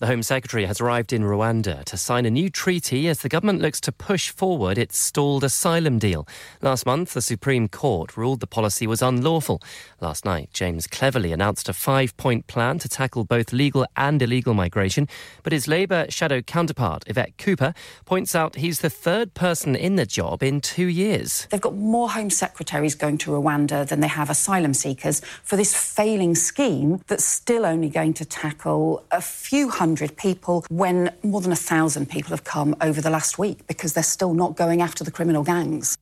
The Home Secretary has arrived in Rwanda to sign a new treaty as the government looks to push forward its stalled asylum deal. Last month, the Supreme Court ruled the policy was unlawful. Last night, James Cleverly announced a five point plan to tackle both legal and illegal migration. But his Labour shadow counterpart, Yvette Cooper, points out he's the third person in the job in two years. They've got more Home Secretaries going to Rwanda than they have asylum seekers for this failing scheme that's still only going to tackle a few hundred hundred people when more than a thousand people have come over the last week because they're still not going after the criminal gangs.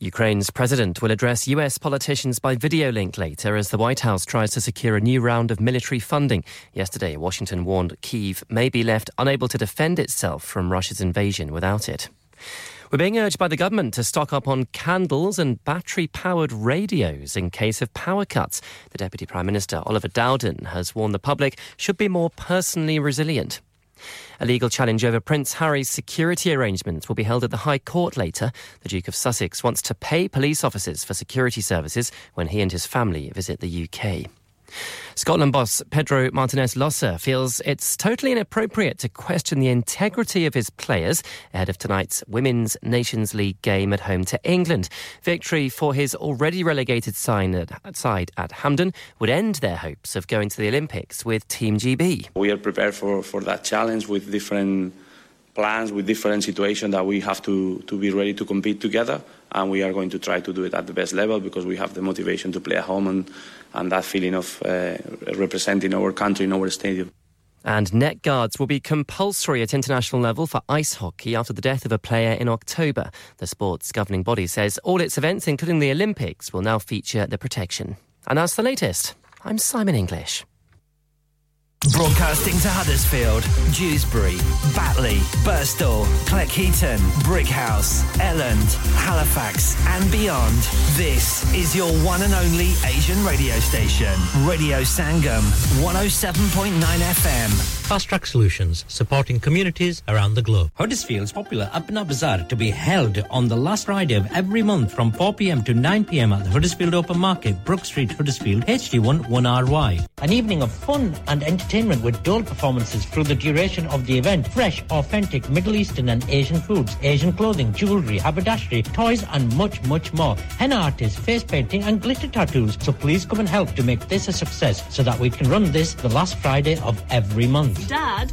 Ukraine's president will address US politicians by video link later as the White House tries to secure a new round of military funding. Yesterday, Washington warned Kyiv may be left unable to defend itself from Russia's invasion without it. We're being urged by the government to stock up on candles and battery powered radios in case of power cuts. The Deputy Prime Minister, Oliver Dowden, has warned the public should be more personally resilient. A legal challenge over Prince Harry's security arrangements will be held at the High Court later. The Duke of Sussex wants to pay police officers for security services when he and his family visit the UK. Scotland boss Pedro Martinez Losa feels it's totally inappropriate to question the integrity of his players ahead of tonight's Women's Nations League game at home to England. Victory for his already relegated side at Hampden would end their hopes of going to the Olympics with Team GB. We are prepared for, for that challenge with different plans, with different situations that we have to, to be ready to compete together. And we are going to try to do it at the best level because we have the motivation to play at home and and that feeling of uh, representing our country in our stadium. And net guards will be compulsory at international level for ice hockey after the death of a player in October. The sport's governing body says all its events, including the Olympics, will now feature the protection. And that's the latest. I'm Simon English. Broadcasting to Huddersfield, Dewsbury, Batley, Burstall, Cleckheaton, Brickhouse, Elland, Halifax, and beyond. This is your one and only Asian radio station, Radio Sangam, 107.9 FM. Fast Track Solutions, supporting communities around the globe. Huddersfield's popular Apna Bazaar to be held on the last Friday of every month from 4pm to 9pm at the Huddersfield Open Market, Brook Street, Huddersfield, HD1 1RY. An evening of fun and entertainment with dual performances through the duration of the event. Fresh, authentic Middle Eastern and Asian foods, Asian clothing, jewellery, haberdashery, toys and much, much more. Henna artists, face painting and glitter tattoos. So please come and help to make this a success so that we can run this the last Friday of every month. Dad,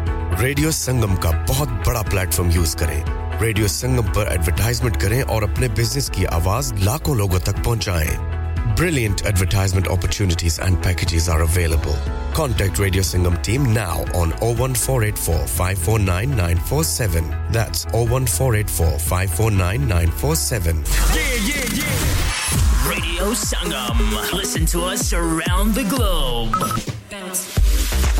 radio संगम का बहुत बड़ा platform use करें radio Sangam पर advertisement करें और अपने business की आवाज़ लाखों लोगों तक पहुंचाएँ Brilliant advertisement opportunities and packages are available. Contact Radio Singham team now on 01484 549 947. That's 01484 549 947. Yeah, yeah, yeah. Radio Sangam. Listen to us around the globe.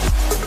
you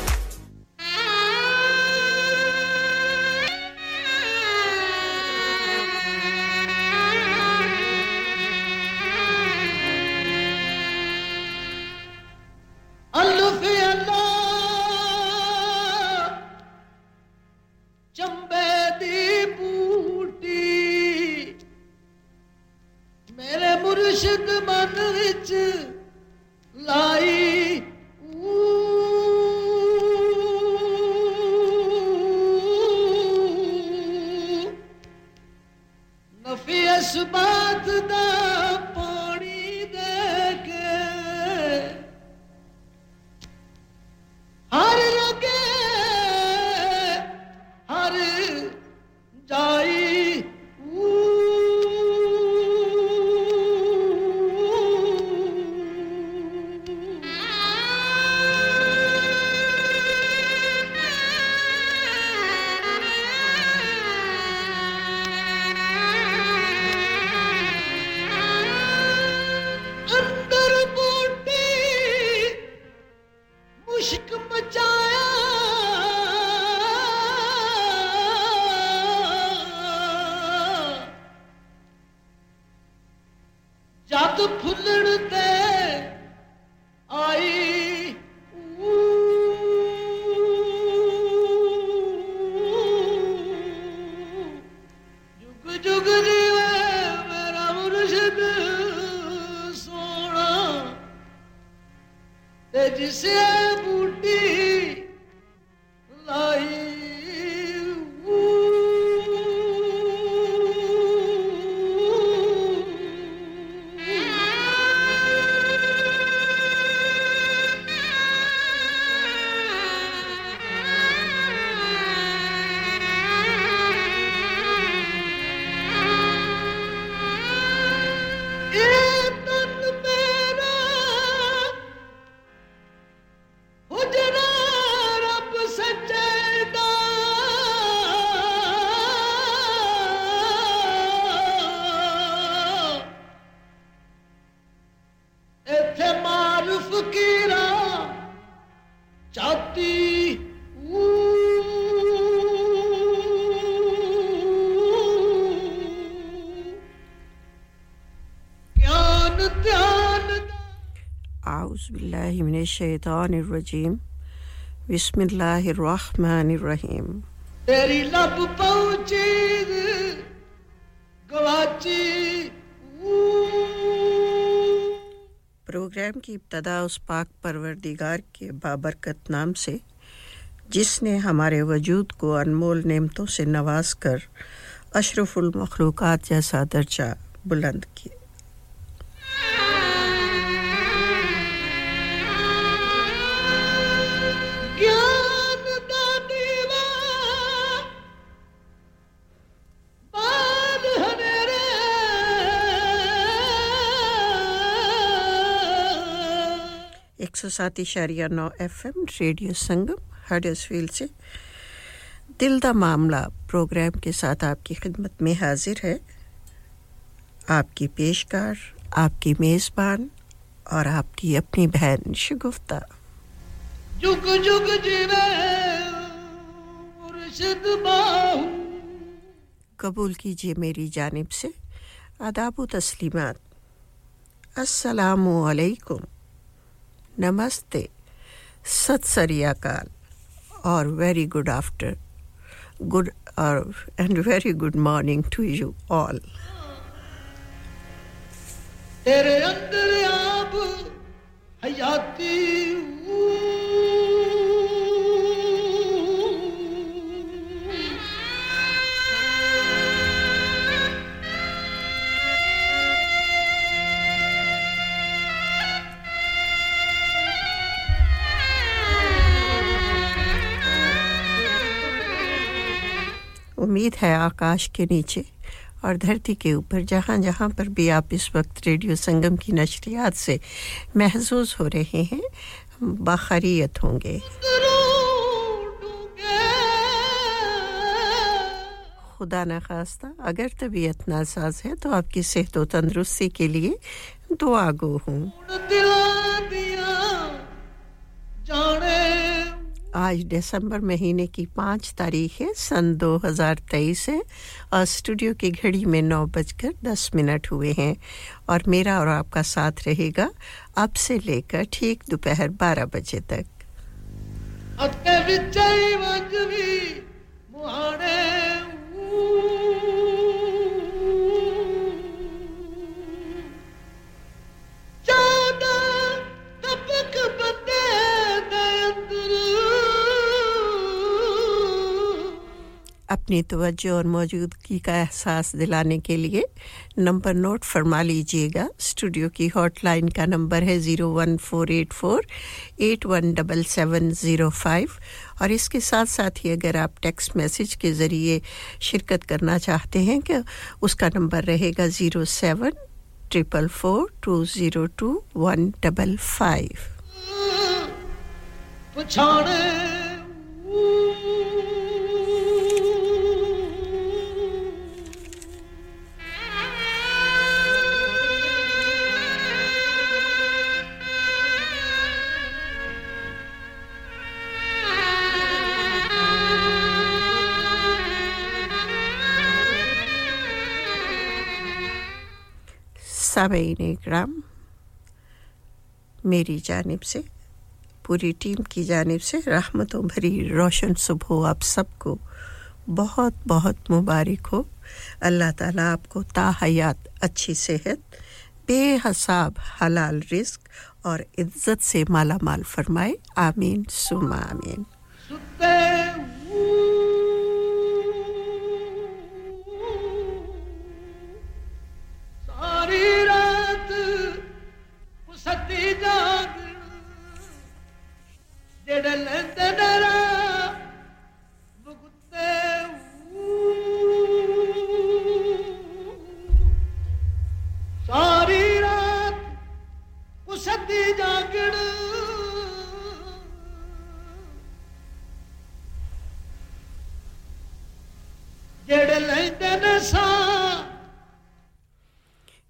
शैतानिर्रजीम बिस्मिल्लाहिर्रहमानिर्रहीम तेरी लब पहुँची गवाची। प्रोग्राम की इब्तदा उस पाक परवरदिगार के बाबरकत नाम से जिसने हमारे वजूद को अनमोल नेमतों से नवाज़ कर अशरफुल मखलूक़ात जैसा दर्जा बुलंद किया। सात इशारिया नौ F M radio Sangam Huddersfield से। दिल दा मामला प्रोग्राम के साथ आपकी खिदमत में हाजिर है। आपकी पेशकार आपकी मेज़बान और आपकी अपनी बहन शगुफ्ता। जुग जुग जीवे कबूल कीजिए मेरी जानिब से। आदाब तस्लीमात। अस्सलामुअलैकुम नमस्ते सत सरियाकाल और वेरी गुड आफ्टर गुड और and very good morning to you all तेरे अंदर आप हयाती उम्मीद है आकाश के नीचे और धरती के ऊपर, जहाँ जहाँ पर भी आप इस वक्त रेडियो संगम की नशरियात से महसूस हो रहे हैं, बाखरियत होंगे। खुदा न खास्ता, अगर तबीयत नासाज है तो आपकी सेहत व तंदरुस्ती के लिए दुआ गो हूँ। आज दिसंबर महीने की पाँच तारीख है सन 2023 है और स्टूडियो की घड़ी में नौ बजकर दस मिनट हुए हैं और मेरा और आपका साथ रहेगा अब से लेकर ठीक दोपहर बारह बजे तक। अपनी तवज्जो और मौजूदगी का एहसास दिलाने के लिए नंबर नोट फरमा लीजिएगा। स्टूडियो की हॉटलाइन का नंबर है zero one four eight four eight one double seven zero five और इसके साथ साथ ही अगर आप टेक्स्ट मैसेज के ज़रिए शिरकत करना चाहते हैं कि उसका नंबर रहेगा zero seven triple four two zero two one double five. सामीन ग्राम मेरी जानब से, पूरी टीम की जानब से रहमतों भरी रोशन सुबह आप सबको बहुत बहुत मुबारक हो। अल्लाह ताला आपको ताहयात, अच्छी सेहत, बेहसाब हलाल रिस्क और इज़्ज़त से माला माल फरमाए। आमीन सुमा आमीन।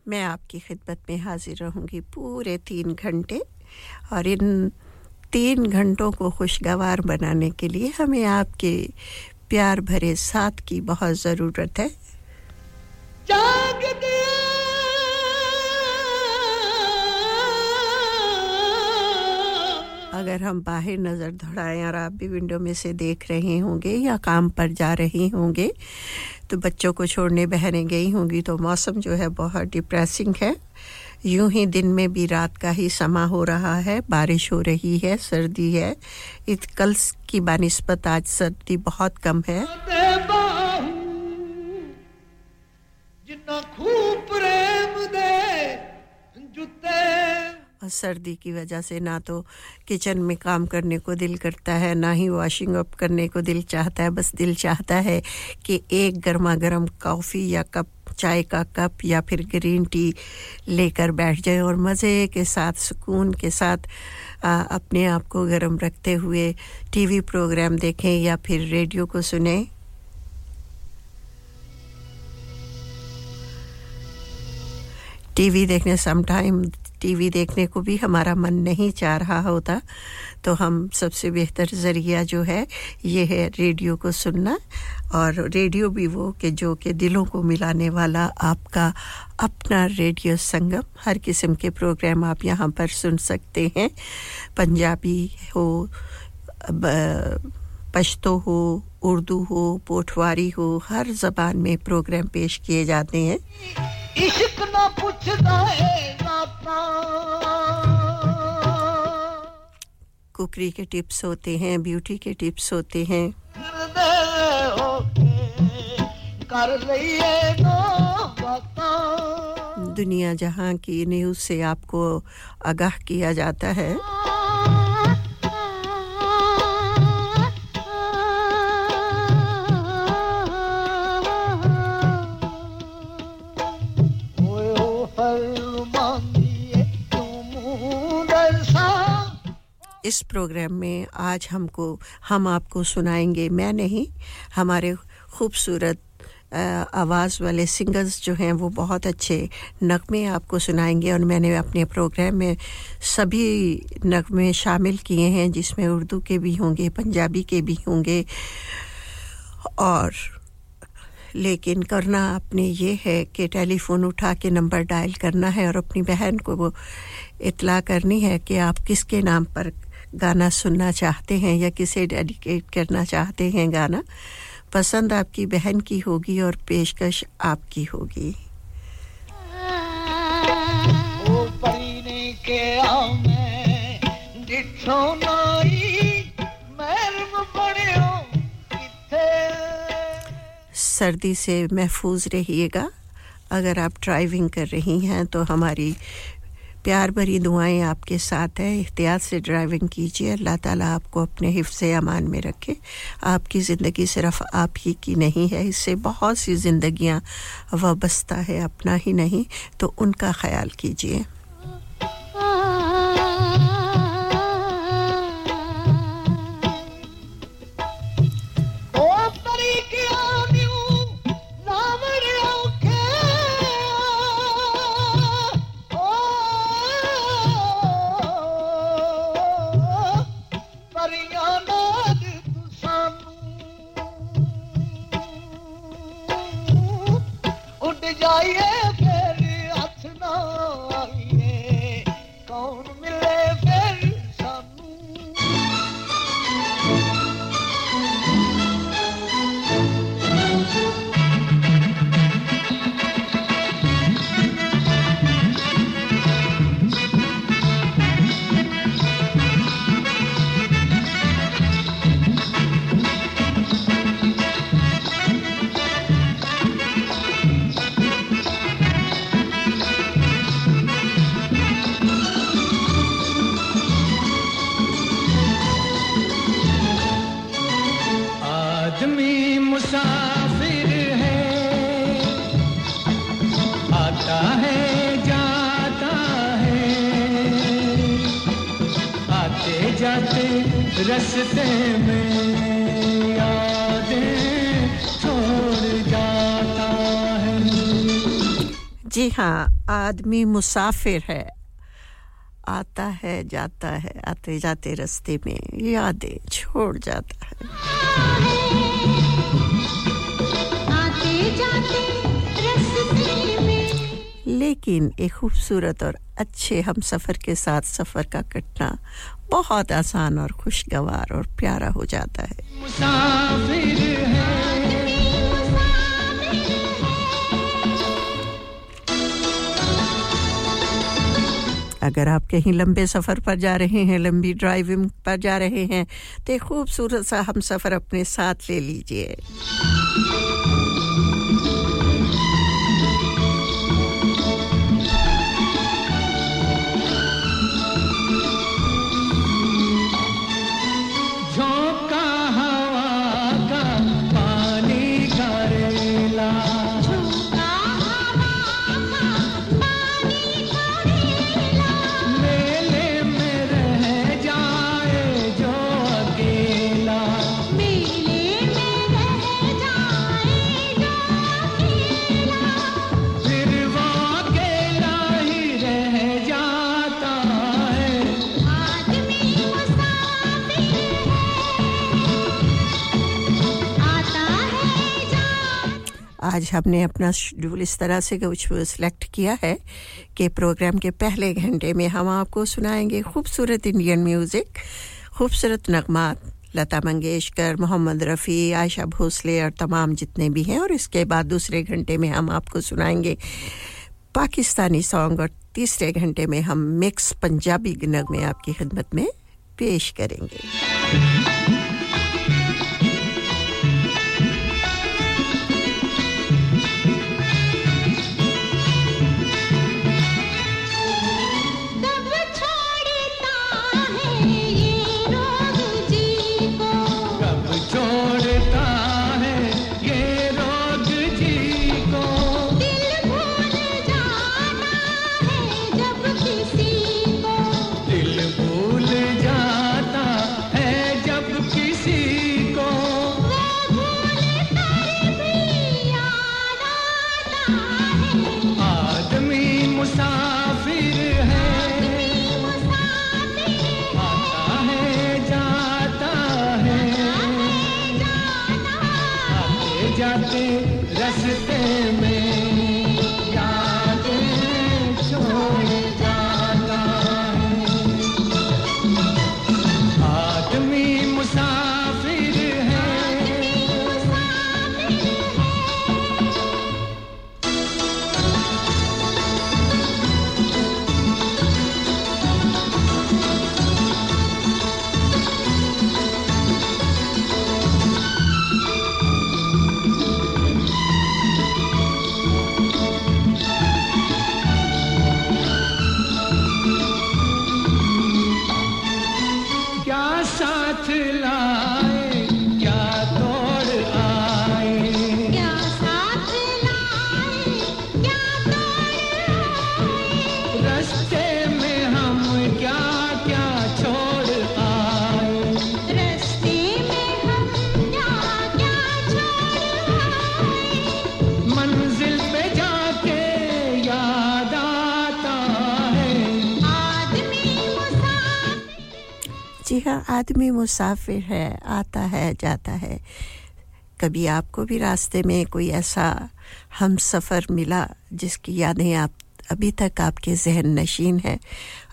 मैं आपकी खिदमत में हाजिर रहूँगी पूरे तीन घंटे और इन तीन घंटों को खुशगवार बनाने के लिए हमें आपके प्यार भरे साथ की बहुत ज़रूरत है। अगर हम बाहर नज़र दौड़ाएँ और आप भी विंडो में से देख रहे होंगे या काम पर जा रहे होंगे तो बच्चों को छोड़ने बहने गई होंगी तो मौसम जो है बहुत डिप्रेसिंग है। यूँ ही दिन में भी रात का ही समा हो रहा है, बारिश हो रही है, सर्दी है। इत कल की बानिस्बत आज सर्दी बहुत कम है। और सर्दी की वजह से ना तो किचन में काम करने को दिल करता है, ना ही वॉशिंग अप करने को दिल चाहता है। बस दिल चाहता है कि एक गर्मा गर्म कॉफ़ी या कप चाय का कप या फिर ग्रीन टी लेकर बैठ जाएँ और मज़े के साथ सुकून के साथ आ, अपने आप को गर्म रखते हुए टीवी प्रोग्राम देखें या फिर रेडियो को सुने। टीवी देखने सम टाइम टीवी देखने को भी हमारा मन नहीं चाह रहा होता तो हम सबसे बेहतर ज़रिया जो है, ये है रेडियो को सुनना, और रेडियो भी वो कि जो कि दिलों को मिलाने वाला आपका अपना रेडियो संगम, हर किस्म के प्रोग्राम आप यहाँ पर सुन सकते हैं। पंजाबी हो पश्तो हो, उर्दू हो, पोठवारी हो, हर ज़बान में प्रोग्राम पेश किए जाते हैं। इश्क ना पुछदा है नाता कुकरी के टिप्स होते हैं ब्यूटी के टिप्स होते हैं। कर दुनिया जहाँ की न्यूज़ से आपको आगाह किया जाता है। इस प्रोग्राम में आज हमको, हम आपको सुनाएँगे। मैं नहीं, हमारे खूबसूरत आवाज़ वाले सिंगर्स जो हैं, वो बहुत अच्छे नगमे आपको सुनाएँगे और मैंने अपने प्रोग्राम में सभी नगमे शामिल किए हैं, जिसमें उर्दू के भी होंगे, पंजाबी के भी होंगे। और लेकिन करना आपने ये है कि टेलीफ़ोन उठा के नंबर डायल करना है और अपनी बहन को वो इतला करनी है कि आप किसके नाम पर गाना सुनना चाहते हैं या किसे डेडिकेट करना चाहते हैं गाना पसंद आपकी बहन की होगी और पेशकश आपकी होगी। सर्दी से महफूज रहिएगा। अगर आप ड्राइविंग कर रही हैं तो हमारी प्यार भरी दुआएँ आपके साथ हैं। एहतियात से ड्राइविंग कीजिए। अल्लाह ताला आपको अपने हिफ्स अमान में रखे। आपकी ज़िंदगी सिर्फ़ आप ही की नहीं है। इससे बहुत सी ज़िंदगियाँ वाबस्ता है, अपना ही नहीं। तो उनका ख्याल कीजिए। रस्ते हाँ आदमी मुसाफिर है। आता है जाता है आते जाते रास्ते में यादें छोड़ जाता है। लेकिन एक खूबसूरत और अच्छे हम सफ़र के साथ सफ़र का कटना बहुत आसान और खुशगवार और प्यारा हो जाता है, मुसाफिर है। अगर आप कहीं लंबे सफ़र पर जा रहे हैं, लंबी ड्राइविंग पर जा रहे हैं तो खूबसूरत सा हम सफ़र अपने साथ ले लीजिए। आज हमने अपना शेड्यूल इस तरह से कुछ सिलेक्ट किया है कि प्रोग्राम के पहले घंटे में हम आपको सुनाएँगे खूबसूरत इंडियन म्यूज़िक खूबसूरत नगमात लता मंगेशकर, मोहम्मद रफ़ी, आयशा भोसले और तमाम जितने भी हैं और इसके बाद दूसरे घंटे में हम आपको सुनाएँगे पाकिस्तानी सॉन्ग और तीसरे घंटे में हम मिक्स पंजाबी नगमे आपकी खिदमत में पेश करेंगे। आदमी मुसाफिर है, आता है, जाता है। कभी आपको भी रास्ते में कोई ऐसा हम सफ़र मिला जिसकी यादें आप, अभी तक आपके जहन नशीन है?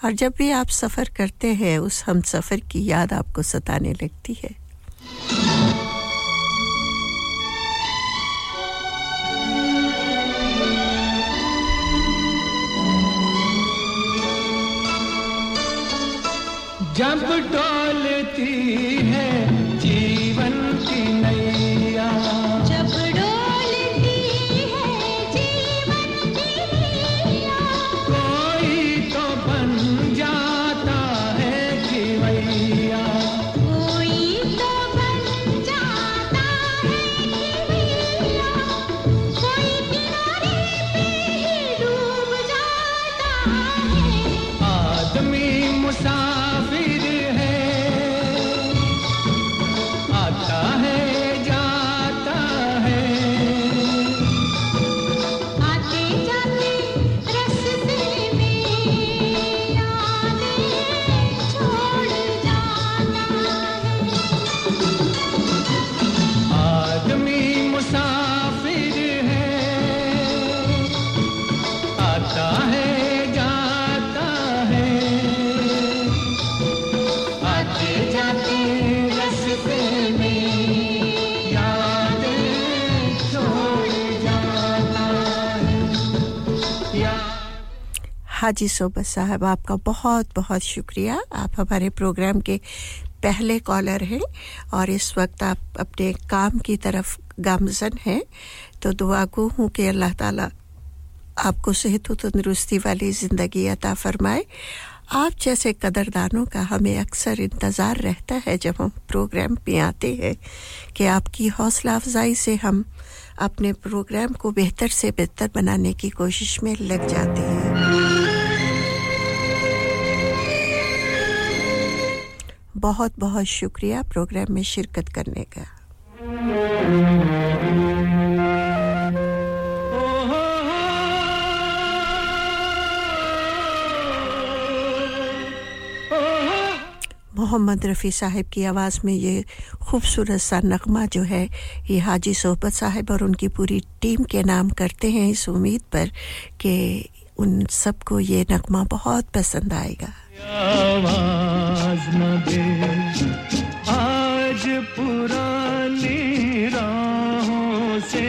और जब भी आप सफ़र करते हैं, उस हम सफ़र की याद आपको सताने लगती है? जब डोलती हाजी सोबत साहब, आपका बहुत बहुत शुक्रिया। आप हमारे प्रोग्राम के पहले कॉलर हैं और इस वक्त आप अपने काम की तरफ़ गामजन हैं। तो दुआ को हूँ कि अल्लाह ताला आपको सेहत व तंदरुस्ती वाली ज़िंदगी अता फरमाए। आप जैसे कदरदानों का हमें अक्सर इंतज़ार रहता है जब हम प्रोग्राम पे आते हैं कि आपकी हौसला अफजाई से हम अपने प्रोग्राम को बेहतर से बेहतर बनाने की कोशिश में लग जाते हैं। बहुत बहुत शुक्रिया प्रोग्राम में शिरकत करने का। मोहम्मद रफ़ी साहब की आवाज़ में ये खूबसूरत सा नगमा जो है, ये हाजी सोहबत साहब और उनकी पूरी टीम के नाम करते हैं इस उम्मीद पर कि उन सबको ये नगमा बहुत पसंद आएगा। आवाज़ न दे। आज पुरानी राहों से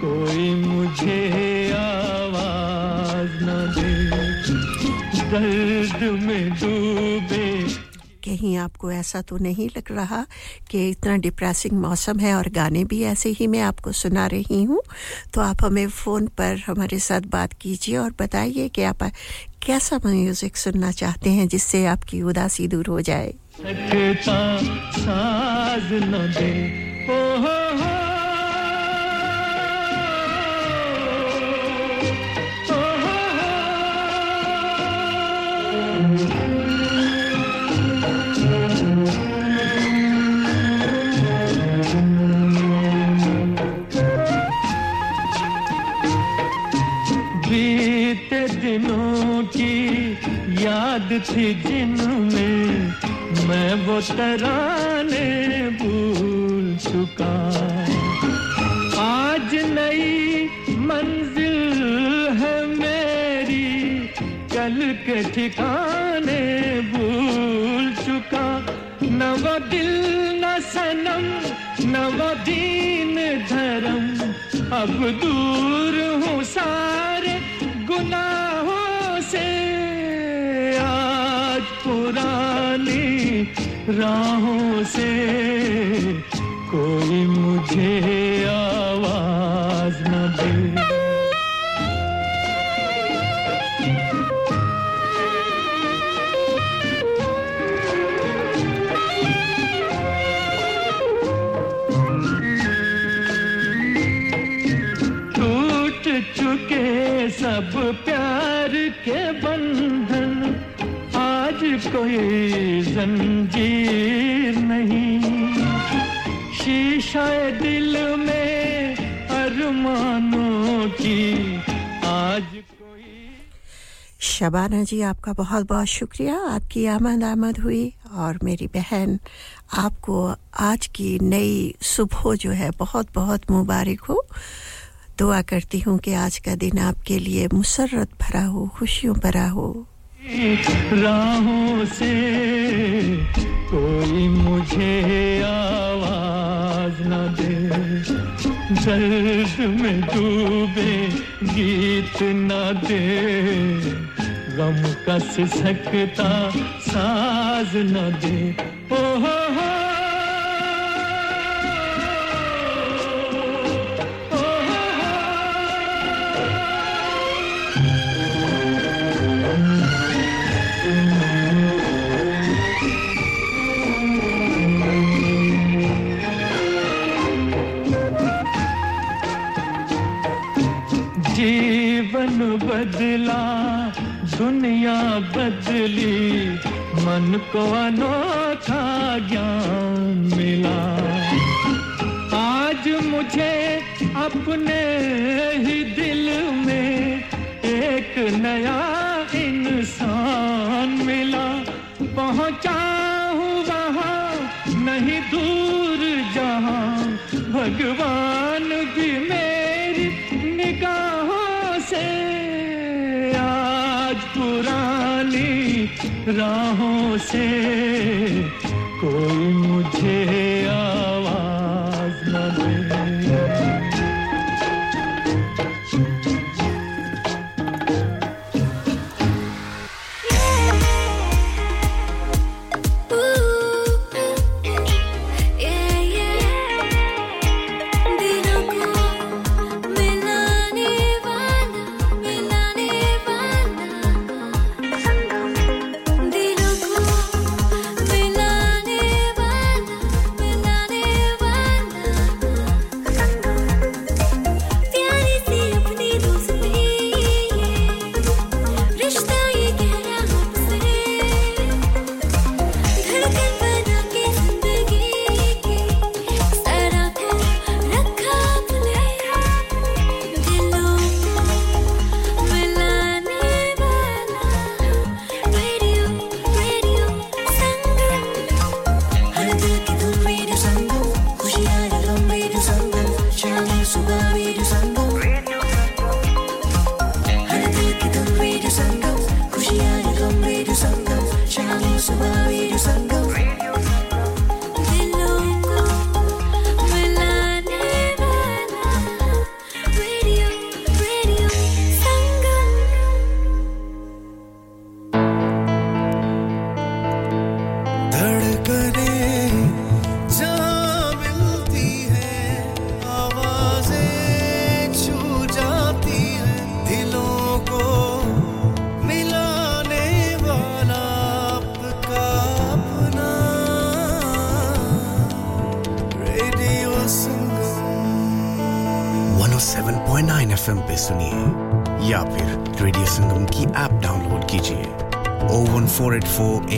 कोई मुझे आवाज़ न दे। दर्द में डूबे। कहीं आपको ऐसा तो नहीं लग रहा कि इतना डिप्रेसिंग मौसम है और गाने भी ऐसे ही मैं आपको सुना रही हूँ? तो आप हमें फ़ोन पर हमारे साथ बात कीजिए और बताइए कि आप कैसा म्यूज़िक सुनना चाहते हैं जिससे आपकी उदासी दूर हो जाए? सकता साज दिनों की याद थी जिनमें मैं वो तराने भूल चुका। आज नई मंजिल है मेरी, कल के ठिकाने भूल चुका। न दिल न सनम न वो दीन धर्म, अब दूर हूँ सारे गुनाहों से आज पुरानी राहों से कोई मुझे आवाज़ चुके सब प्यार के बंधन, आज कोई जंजीर नहीं। शीशा दिल में अरमानों की, आज शबाना जी, आपका बहुत बहुत शुक्रिया। आपकी आमद आमद हुई और मेरी बहन आपको आज की नई सुबह जो है, बहुत बहुत मुबारक हो। दुआ करती हूँ कि आज का दिन आपके लिए मुसरत भरा हो, खुशियों भरा हो। राहों से कोई मुझे आवाज़ न दे। दर्द में डूबे गीत न दे। गम का सिसकता साज न दे। ओ हो हो बदला दुनिया बदली, मन को अनोखा ज्ञान मिला। आज मुझे अपने ही दिल में एक नया इंसान मिला। पहुँचा हूँ वहाँ, नहीं दूर जहाँ, भगवान भी मेरी पुरानी राहों से कोई मुझे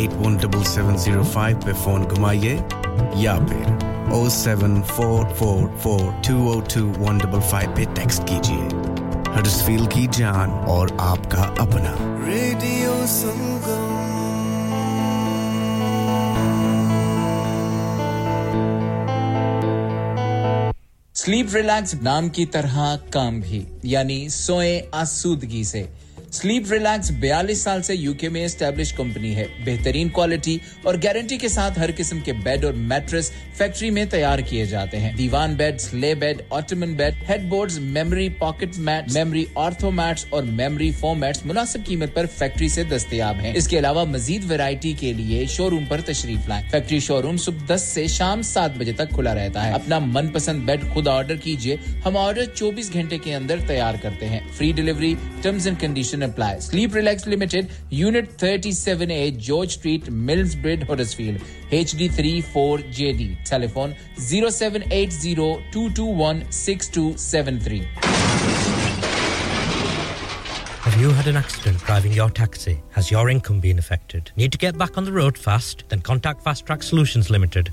eight one double seven zero five पे फ़ोन घुमाइए या फिर O seven four four four two O two one double five पे टेक्स्ट कीजिए। हडसफील की जान और आपका अपना। रेडियो संगम स्लीप रिलैक्स नाम की तरह काम भी यानी सोए आसूदगी से। स्लीप रिलैक्स 42 साल से यूके में स्टेब्लिश कंपनी है। बेहतरीन क्वालिटी और गारंटी के साथ हर किस्म के बेड और मैट्रेस फैक्ट्री में तैयार किए जाते हैं। Divan bed sleigh bed ottoman bed headboards memory pocket mat memory ortho mats और मेमोरी फोम मैट्स मुनासिब कीमत पर फैक्ट्री से दस्तियाब हैं। इसके अलावा मजीद वेरायटी के लिए शोरूम पर तशरीफ़ लाएँ। फैक्ट्री शोरूम सुबह दस से शाम सात बजे तक खुला रहता है। अपना मनपसंद बेड खुद ऑर्डर कीजिए। हम ऑर्डर चौबीस घंटे के अंदर तैयार करते हैं। Free delivery terms and condition apply. Sleep Relax Limited, Unit 37A, George Street, Millsbridge, Huddersfield, HD34JD. Telephone 0780-221-6273. Have you had an accident driving your taxi? Has your income been affected? Need to get back on the road fast? Then contact Fast Track Solutions Limited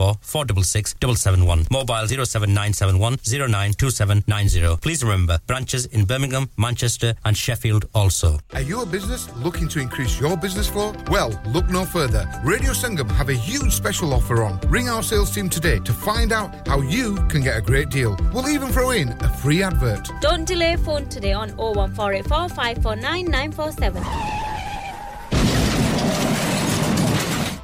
01924 466 771. Mobile 07971 092790. Please remember, branches in Birmingham, Manchester and Sheffield also. Are you a business looking to increase your business flow? Well, look no further. Radio Sangam have a huge special offer on. Ring our sales team today to find out how you can get a great deal. We'll even throw in a free advert. Don't delay phone today on 01484 549 947.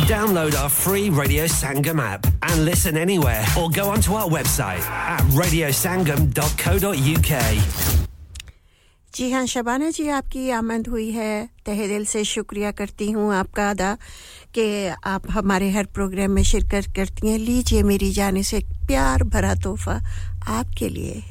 Download our free Radio Sangam app and listen anywhere or go onto our website at radiosangam.co.uk. Ji हाँ शबाना जी आपकी आमद हुई है तहे दिल से शुक्रिया करती हूँ आपका अदा कि आप हमारे हर प्रोग्राम में शिरकत करती हैं लीजिए मेरी जाने से प्यार भरा तोहफा आपके लिए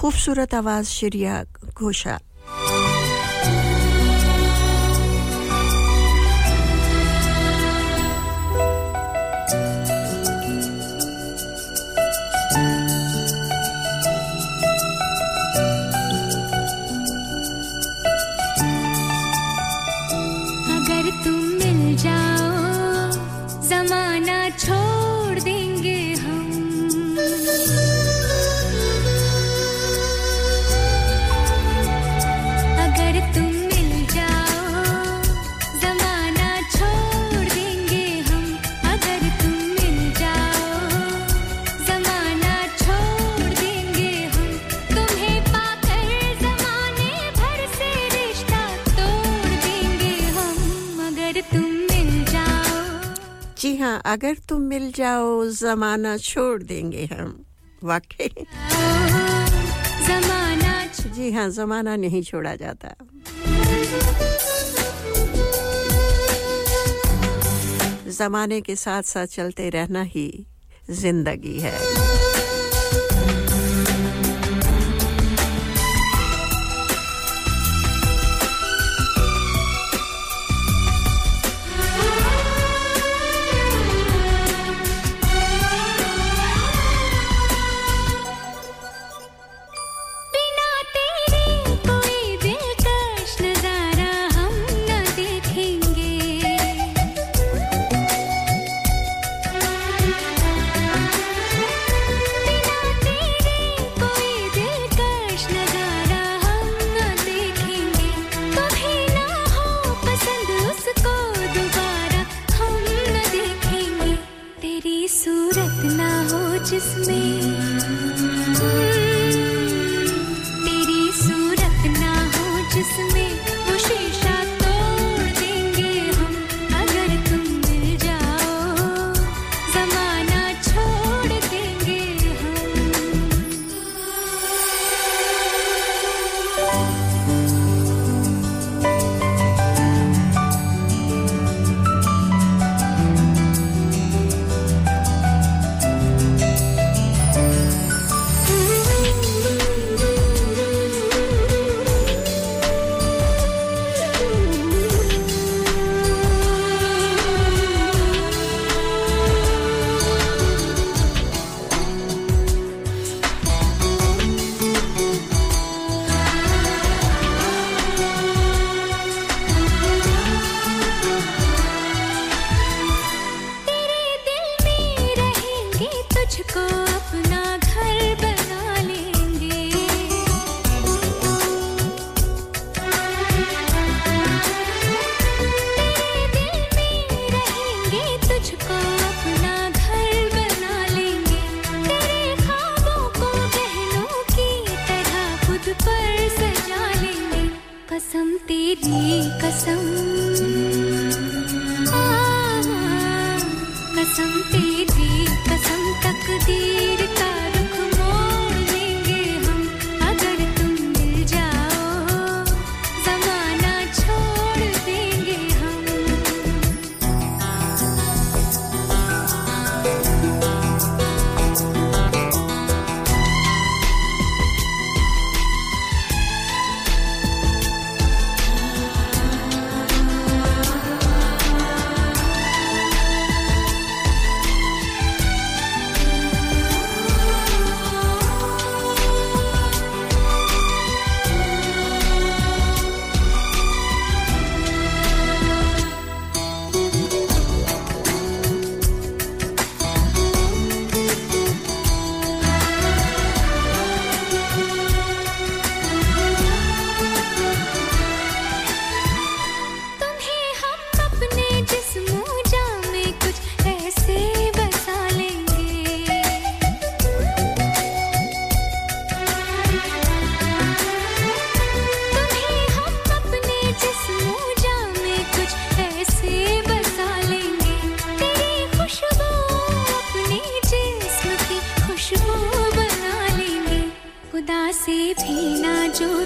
खूबसूरत आवाज़ श्रिया घोषाल अगर तुम मिल जाओ जमाना छोड़ देंगे हम वाकई। जी हाँ जमाना नहीं छोड़ा जाता। जमाने के साथ साथ चलते रहना ही ज़िंदगी है।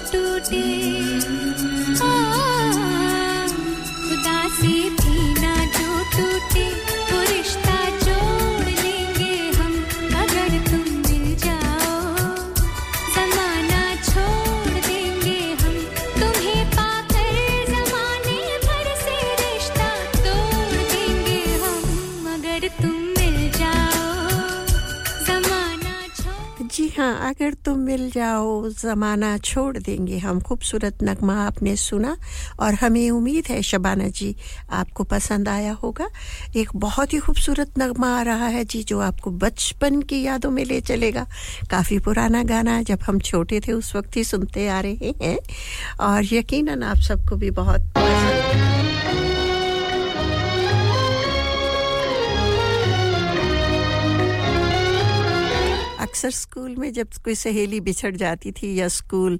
today. ज़माना छोड़ देंगे हम। खूबसूरत नगमा आपने सुना और हमें उम्मीद है शबाना जी, आपको पसंद आया होगा। एक बहुत ही खूबसूरत नगमा आ रहा है जी, जो आपको बचपन की यादों में ले चलेगा। काफ़ी पुराना गाना जब हम छोटे थे उस वक्त ही सुनते आ रहे हैं। और यकीनन आप सबको भी बहुत पसंद अक्सर स्कूल में जब कोई सहेली बिछड़ जाती थी या स्कूल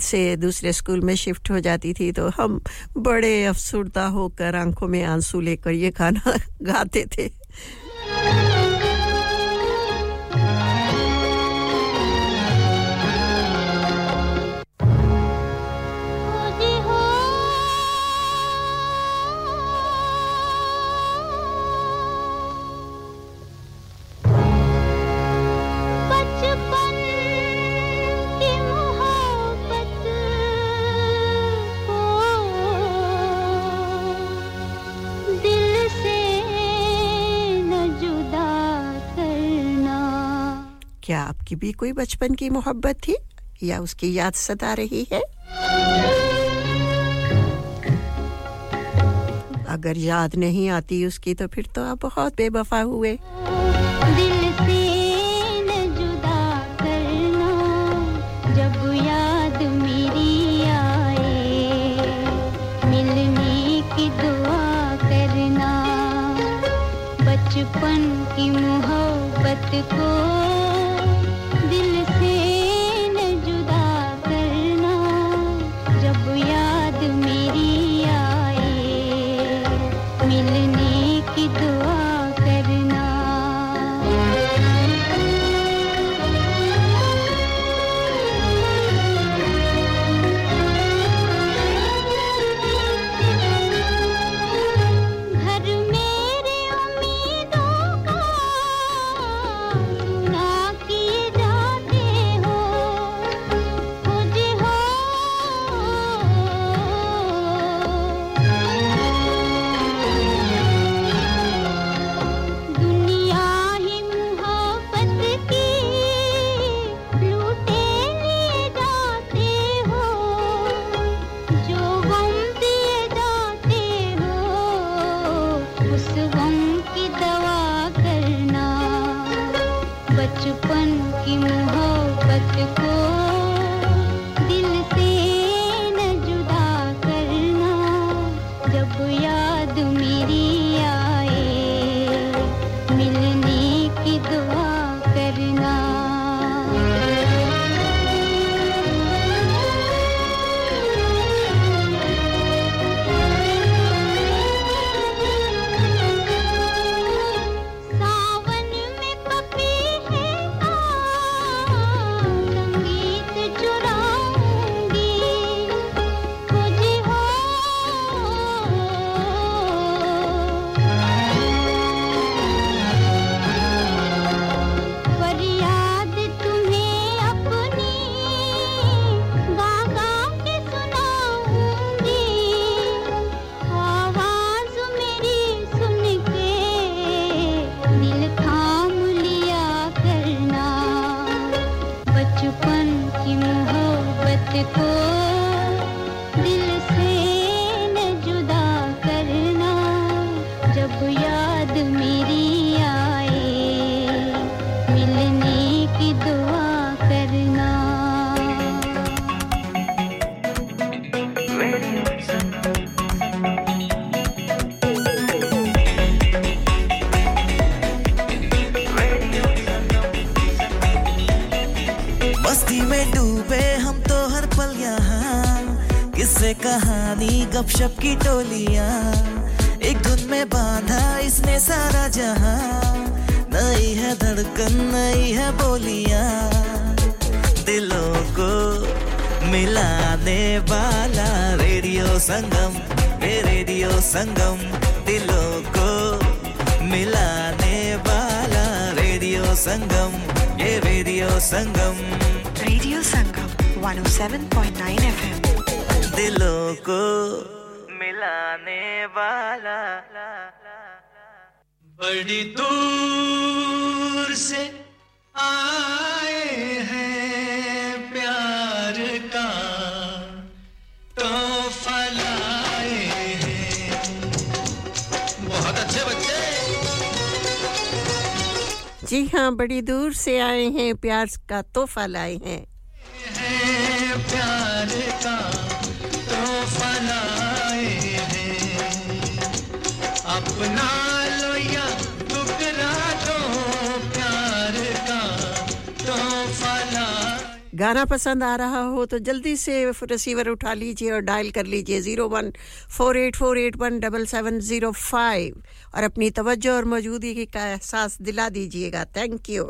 से दूसरे स्कूल में शिफ्ट हो जाती थी तो हम बड़े अफसरदा होकर आँखों में आँसू लेकर ये गाना गाते थे। आपकी भी कोई बचपन की मोहब्बत थी या उसकी याद सता रही है? अगर याद नहीं आती उसकी तो फिर तो आप बहुत बेवफा हुए। बड़ी दूर से आए हैं प्यार का तोहफा लाए हैं। प्यार का गाना पसंद आ रहा हो तो जल्दी से रिसीवर उठा लीजिए और डायल कर लीजिए zero one four eight four eight one double seven zero five और अपनी तवज्जो और मौजूदगी का एहसास दिला दीजिएगा। थैंक यू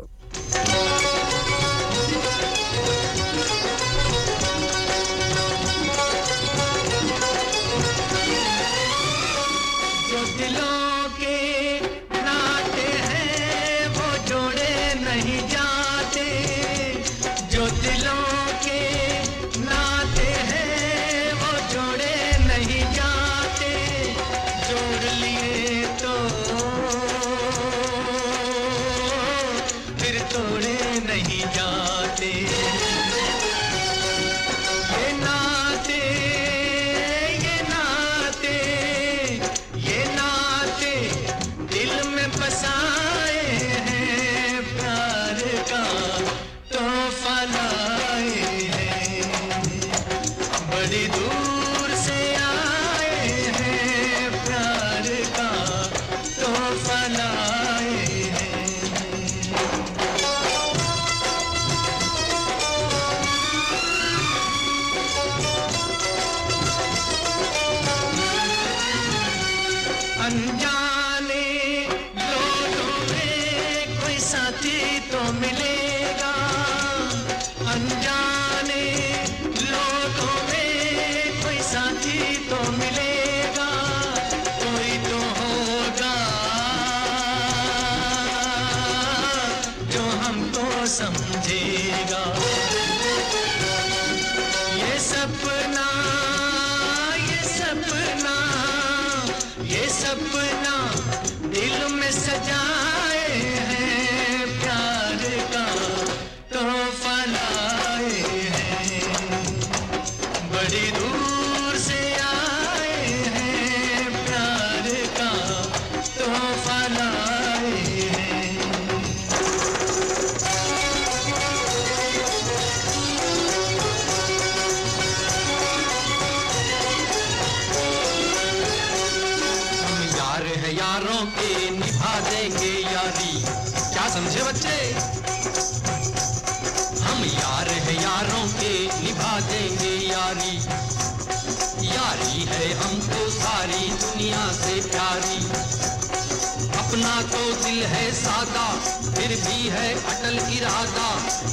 भी है अटल इरादा।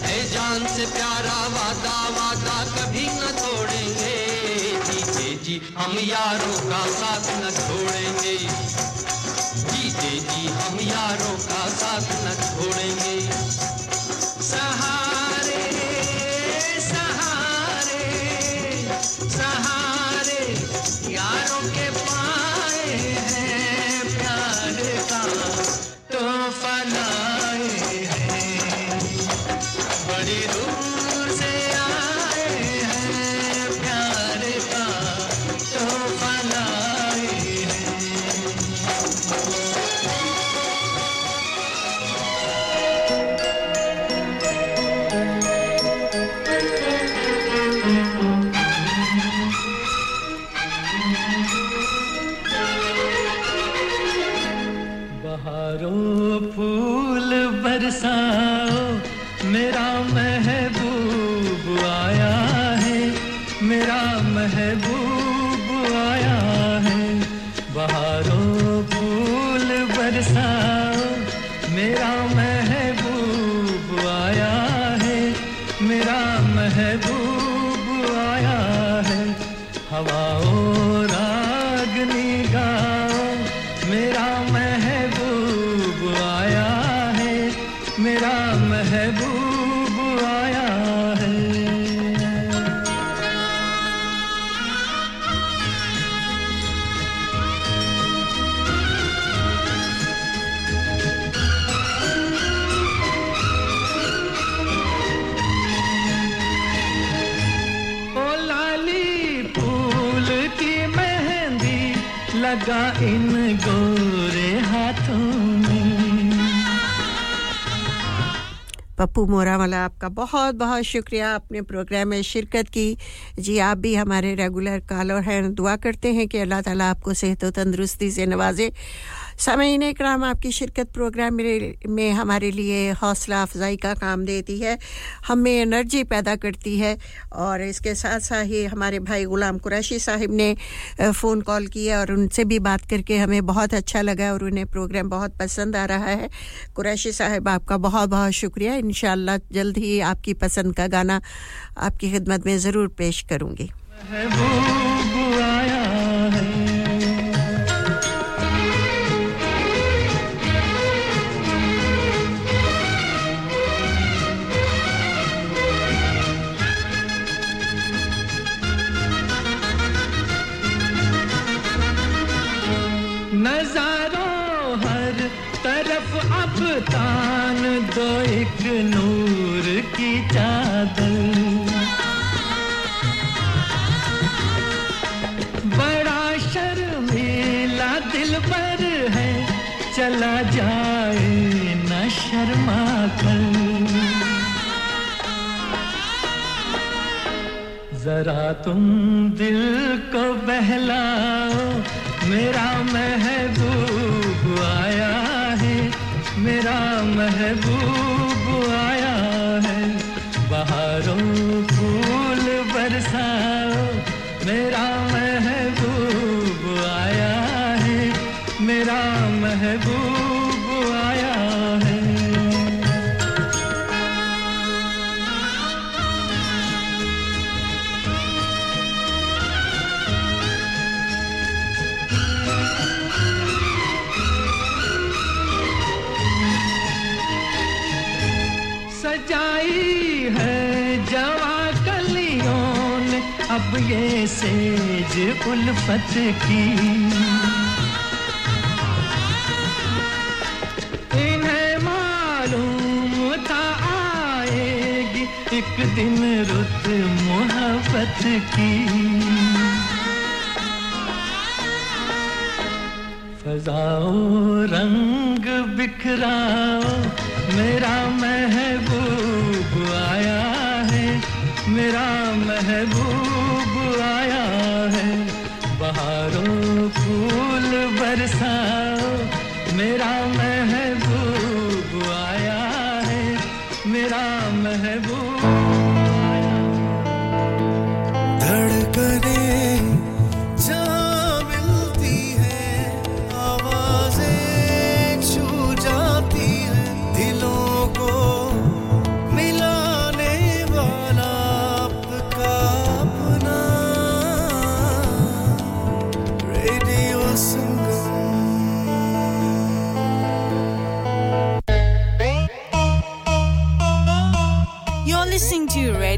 है जान से प्यारा वादा वादा कभी न तोड़ेंगे। जीते जी, हम यारों का साथ न छोड़ेंगे। जीते जी, हम यारों का साथ न छोड़ेंगे। सहा पप्पू मोरा वाला आपका बहुत बहुत शुक्रिया आपने प्रोग्राम में शिरकत की। जी, आप भी हमारे रेगुलर कॉलर हैं। दुआ करते हैं कि अल्लाह ताला आपको सेहत व तंदरुस्ती से नवाजे। सामीन कराम आपकी शिरकत प्रोग्राम में हमारे लिए हौसला अफजाई का काम देती है। हमें एनर्जी पैदा करती है और इसके साथ साथ ही हमारे भाई ग़ुलाम कुरैशी साहिब ने फ़ोन कॉल किया और उनसे भी बात करके हमें बहुत अच्छा लगा और उन्हें प्रोग्राम बहुत पसंद आ रहा है। कुरैशी साहिब, आपका बहुत बहुत शुक्रिया। इन जल्द ही आपकी पसंद का गाना आपकी खिदमत में ज़रूर पेश करूँगी। जरा तुम दिल को बहलाओ। मेरा महबूब आया है मेरा महबूब ये सेज उल्फत की। इन्हें मालूम था आएगी एक दिन रुत मोहब्बत की। फजाओ रंग बिखराओ, मेरा महबूब आया है, मेरा महबूब आया है। बहारों फूल बरसा मेरा महबूब आया है। मेरा महबूब आया धड़कने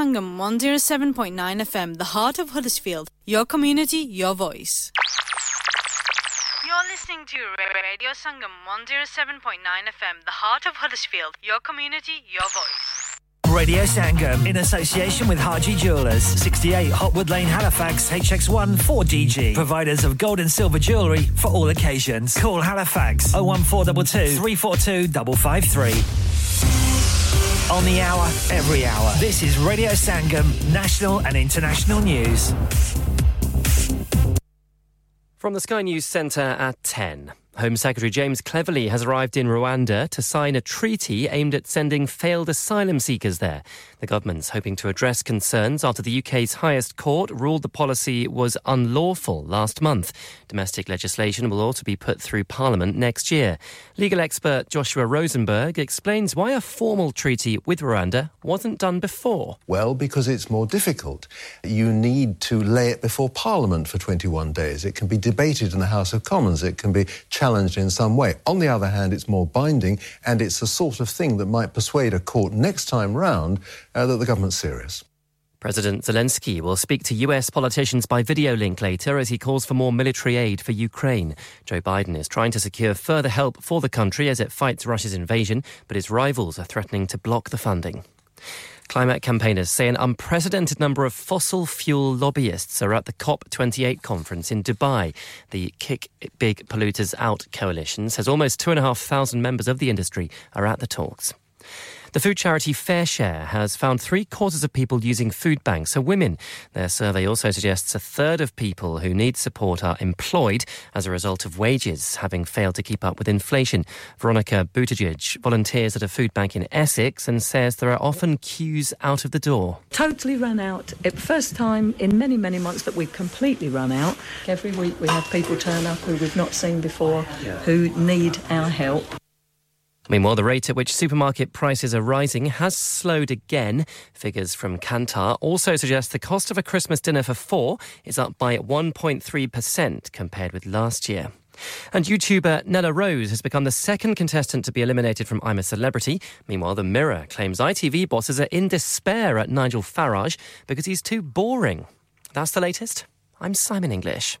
Sangam 107.9 FM, the heart of Huddersfield. Your community, your voice. You're listening to Radio Sangam 107.9 FM, the heart of Huddersfield. Your community, your voice. Radio Sangam in association with Haji Jewelers, 68 Hotwood Lane, Halifax, HX1 4DG. Providers of gold and silver jewellery for all occasions. Call Halifax 01422 342 553. On the hour, every hour. This is Radio Sangam, national and international news. From the Sky News Centre at 10. Home Secretary James Cleverly has arrived in Rwanda to sign a treaty aimed at sending failed asylum seekers there. The government's hoping to address concerns after the UK's highest court ruled the policy was unlawful last month. Domestic legislation will also be put through Parliament next year. Legal expert Joshua Rosenberg explains why a formal treaty with Rwanda wasn't done before. Well, because it's more difficult. You need to lay it before Parliament for 21 days. It can be debated in the House of Commons. It can be challenged in some way. On the other hand, it's more binding, and it's the sort of thing that might persuade a court next time round uh, that the government's serious. President Zelensky will speak to US politicians by video link later as he calls for more military aid for Ukraine. Joe Biden is trying to secure further help for the country as it fights Russia's invasion, but his rivals are threatening to block the funding. Climate campaigners say an unprecedented number of fossil fuel lobbyists are at the COP28 conference in Dubai. The Kick Big Polluters Out coalition says almost 2,500 members of the industry are at the talks. The food charity Fair Share has found three quarters of people using food banks are women. Their survey also suggests a third of people who need support are employed as a result of wages having failed to keep up with inflation. Veronica Buttigieg volunteers at a food bank in Essex and says there are often queues out of the door. Totally run out. It first time in many, many months that we've completely run out. Every week we have people turn up who we've not seen before who need our help. Meanwhile, the rate at which supermarket prices are rising has slowed again. Figures from Kantar also suggest the cost of a Christmas dinner for four is up by 1.3% compared with last year. And YouTuber Nella Rose has become the second contestant to be eliminated from I'm a Celebrity. Meanwhile, The Mirror claims ITV bosses are in despair at Nigel Farage because he's too boring. That's the latest. I'm Simon English.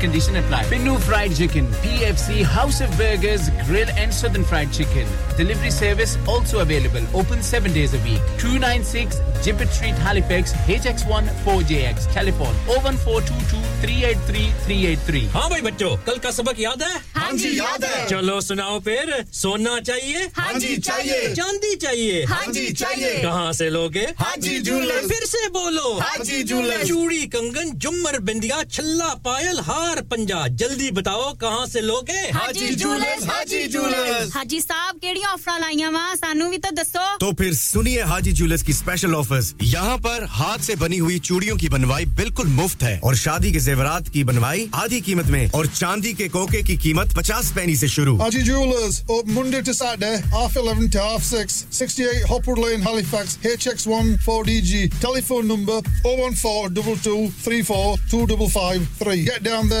Terms and condition apply New Fried Chicken, PFC, House of Burgers, Grill and Southern Fried Chicken. Delivery service also available. Open seven days a week. 296 Gibbet Street, Halifax, HX1 4JX. Telephone 01422 383 383. हाँ भाई बच्चों कल का सबक याद है हाँ जी याद है चलो सुनाओ फिर सोना चाहिए हाँ जी चाहिए चांदी चाहिए हाँ जी चाहिए कहाँ से लोगे हाँ जी जूलर्स फिर से बोलो हाजी जूलर्स चूड़ी कंगन जुमर बिंदिया छल्ला पायल हार पंजा। जल्दी बताओ कहाँ से लोगे हाजी जूलर्स हाजी जूलर्स हाजी साहब केड़ी ऑफ़र लाईया वा? सानू भी तो दसो तो फिर सुनिए हाजी जूलर्स की स्पेशल ऑफर्स यहाँ पर हाथ से बनी हुई चूड़ियों की बनवाई बिल्कुल मुफ़्त है। और शादी के जेवरात की बनवाई आधी कीमत में और चांदी के कोके की कीमत पचास पैनी से शुरू। Haji Jewelers, open Monday to Saturday, half 11 to half 6, 68 Hopwood Lane, Halifax, HX1 4DG. Telephone number 014 22 34 2553. Get down there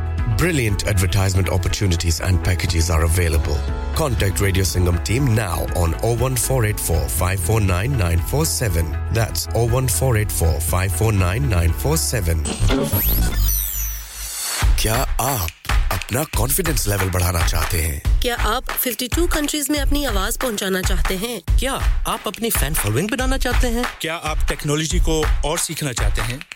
Brilliant advertisement opportunities and packages are available. Contact Radio Singham team now on 01484 549 947. That's 01484 549 947. क्या आप अपना confidence level बढ़ाना चाहते हैं क्या आप 52 countries में अपनी आवाज पहुंचाना चाहते हैं क्या आप अपनी फैन फॉलोइंग बनाना चाहते हैं क्या आप टेक्नोलॉजी को और सीखना चाहते हैं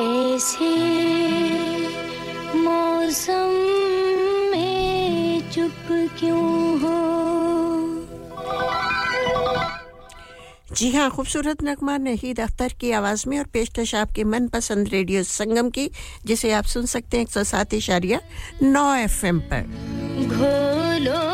ऐसे मौसम में चुप क्यों हो? जी हाँ खूबसूरत नगमा नहीद अख्तर की आवाज़ में और पेशकश आपके मनपसंद रेडियो संगम की जिसे आप सुन सकते हैं एक सौ सात इशारिया नौ एफ़ एम पर। घोलो।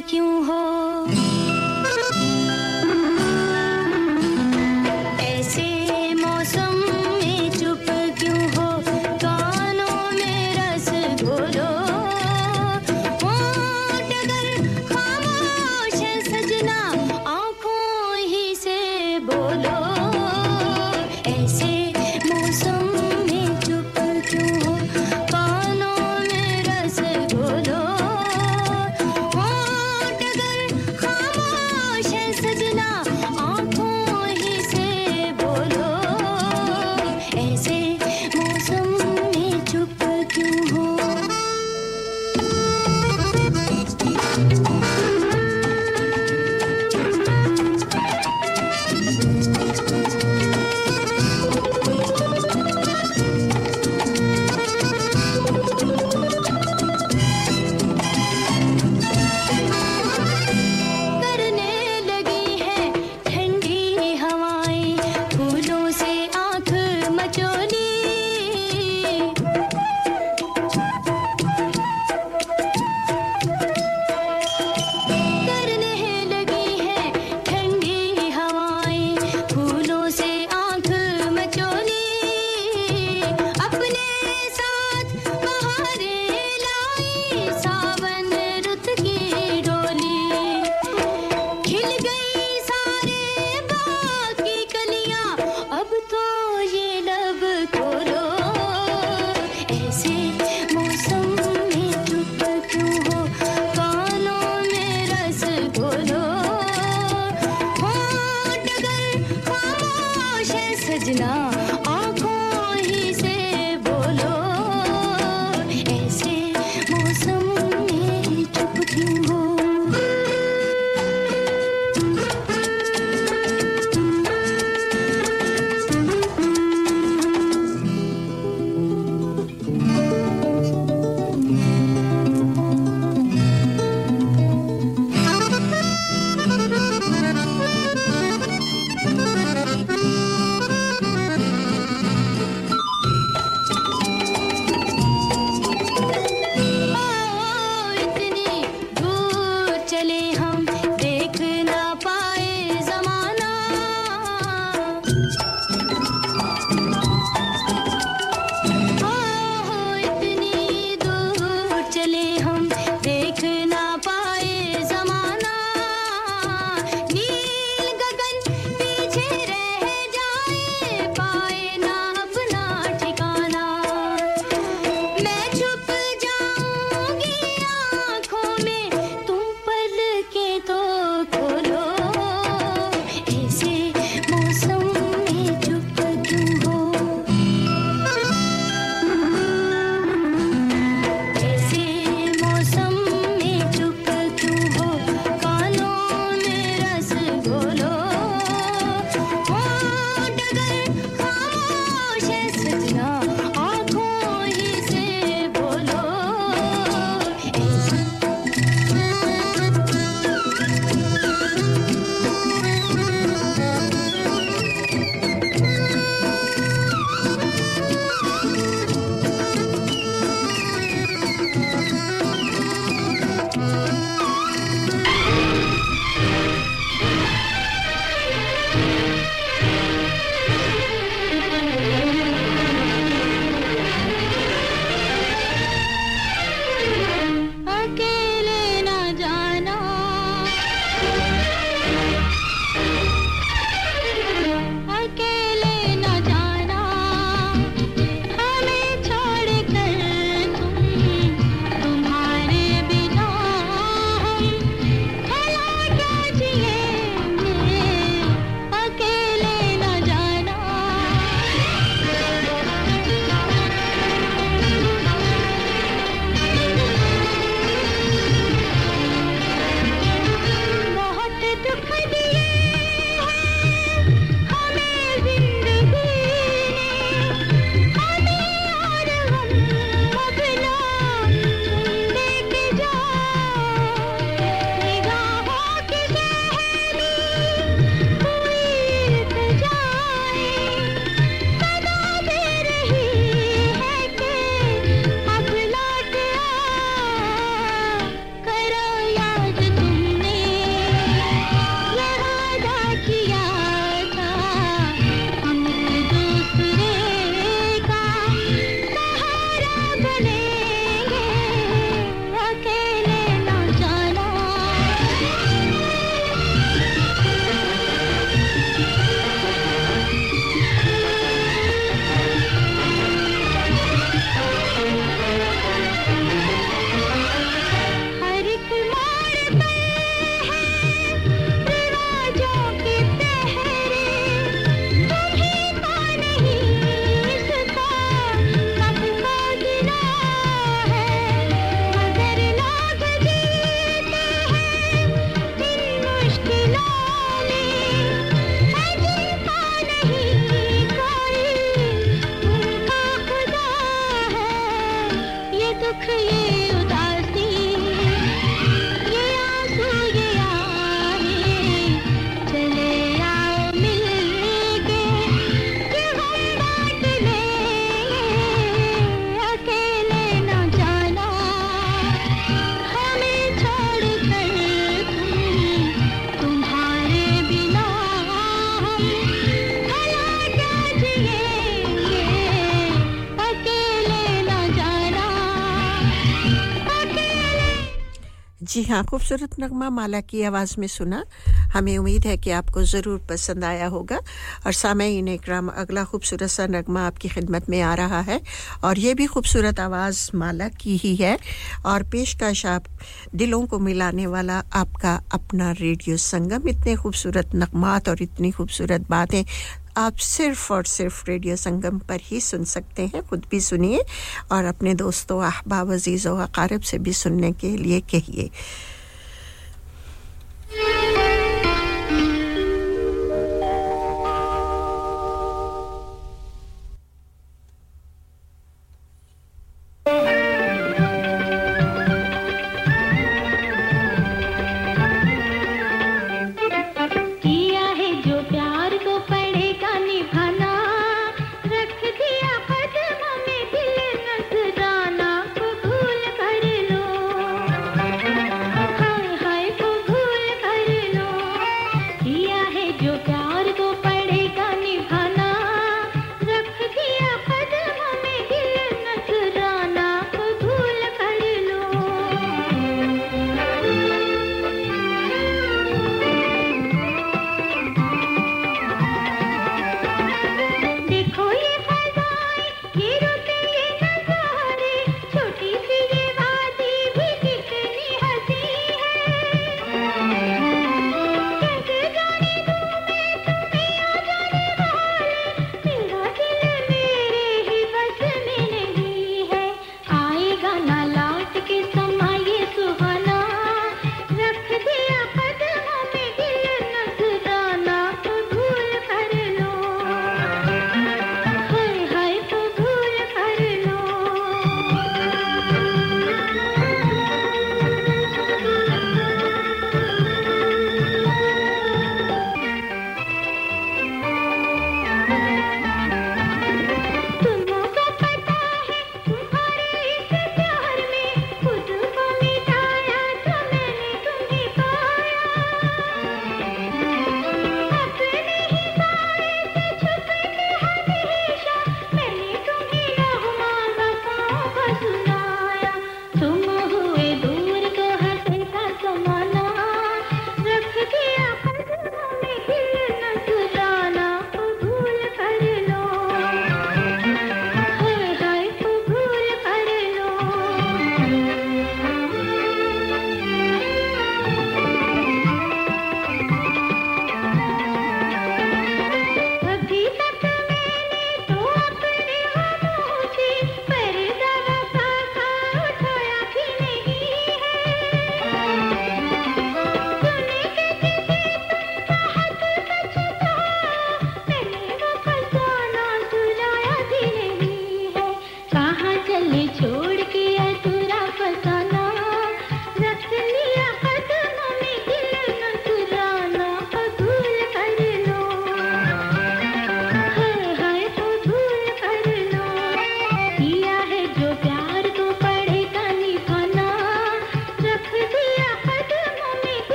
क्यों हो? जी हाँ खूबसूरत नगमा माला की आवाज़ में सुना। हमें उम्मीद है कि आपको ज़रूर पसंद आया होगा। और सामयीन इकराम अगला खूबसूरत सा नगमा आपकी खिदमत में आ रहा है। और ये भी खूबसूरत आवाज़ माला की ही है। और पेशकश आप, दिलों को मिलाने वाला आपका अपना रेडियो संगम। इतने खूबसूरत नगमात और इतनी खूबसूरत बातें आप सिर्फ़ और सिर्फ़ रेडियो संगम पर ही सुन सकते हैं, खुद भी सुनिए और अपने दोस्तों अहबाब अजीज़ों अकारब से भी सुनने के लिए कहिए।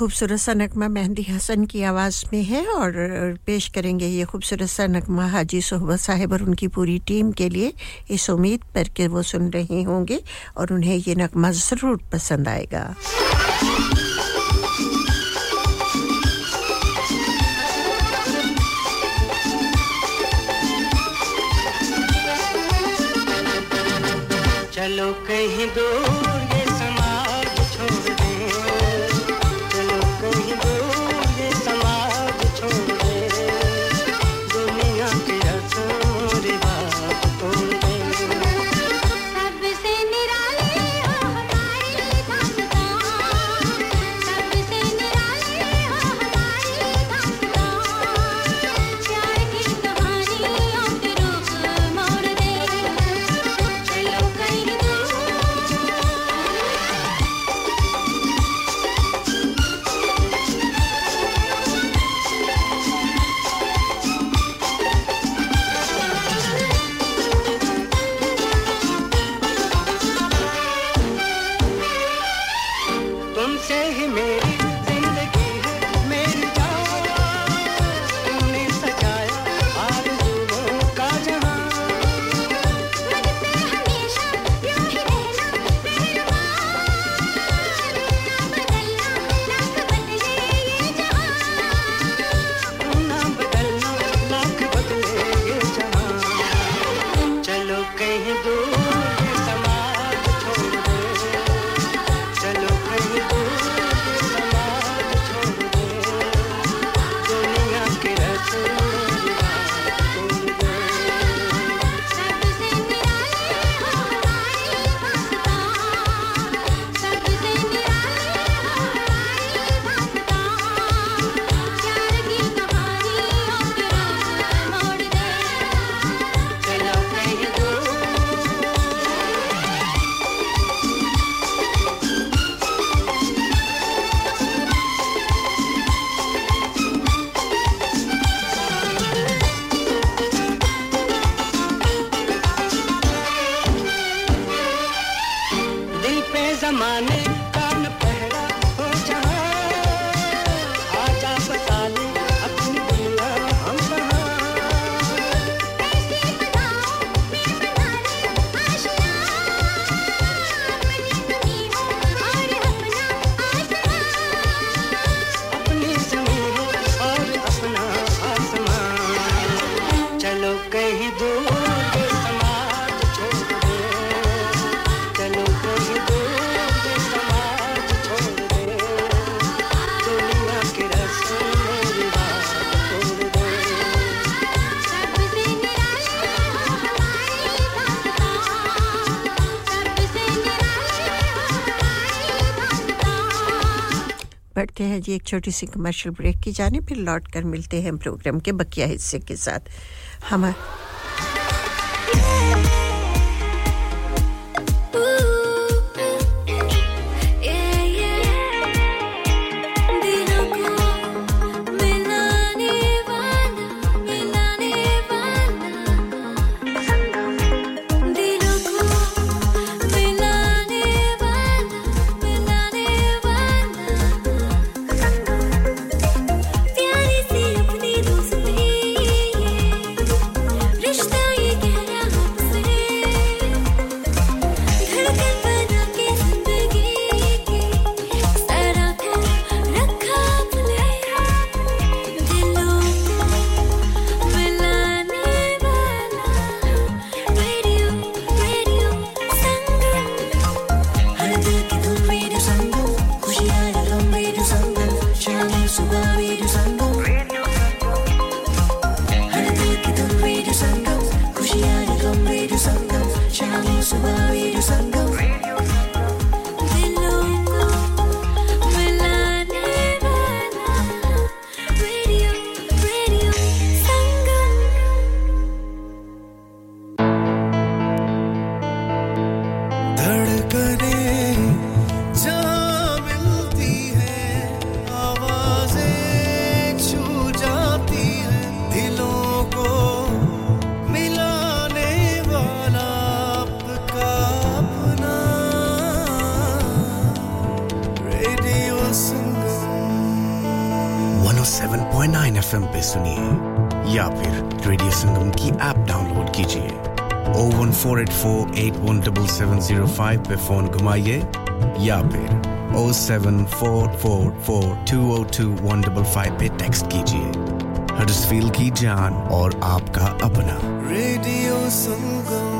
खूबसूरत सा नगमा मेहंदी हसन की आवाज़ में है और पेश करेंगे ये खूबसूरत सा नगमा हाजी सोहबत साहिब और उनकी पूरी टीम के लिए इस उम्मीद पर कि वो सुन रहे होंगे और उन्हें ये नगमा ज़रूर पसंद आएगा। चलो कहीं दूर की एक छोटी सी कमर्शियल ब्रेक की जाने, फिर लौट कर मिलते हैं प्रोग्राम के बकिया हिस्से के साथ। हम 9705 पे फ़ोन घुमाइए या फिर O seven four four four two O two one double five पे टेक्स्ट कीजिए। हडसफील की जान और आपका अपना। Radio Sangam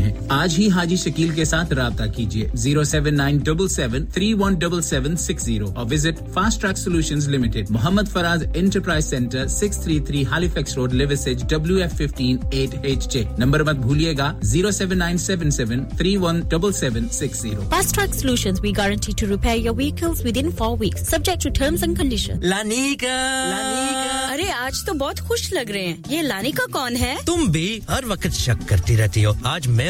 हैं। आज ही हाजी शकील के साथ रहा कीजिए। Zero seven nine double seven three one double seven six zero और visit Fast Track Solution Limited. Mohammed Faraz Enterprise Centre six three three Halifax Road Liversedge W F fifteen eight H J. Number मत भूलिएगा zero seven nine seven seven three one double seven six zero. Fast Track Solution we guarantee to repair your vehicles within four weeks subject to terms and condition Lanika Lanika अरे आज तो बहुत खुश लग रहे हैं। ये लानिका कौन है? तुम भी हर वक्त शक करती रहती हो। आज मैं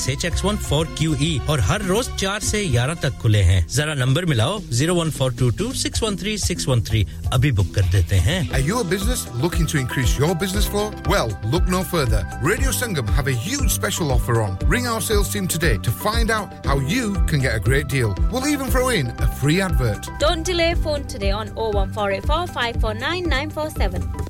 H X one four Q E और हर रोज चार से ग्यारह तक खुले हैं जरा नंबर मिलाओ zero one four two two six one three six one three अभी बुक कर देते हैं Are you a business looking to increase your business flow? Well, look no further. Radio Sangam have a huge special offer on. Ring our sales team today to find out how you can get a great deal. We'll even throw in a free advert. Don't delay phone today on 01484 549 947.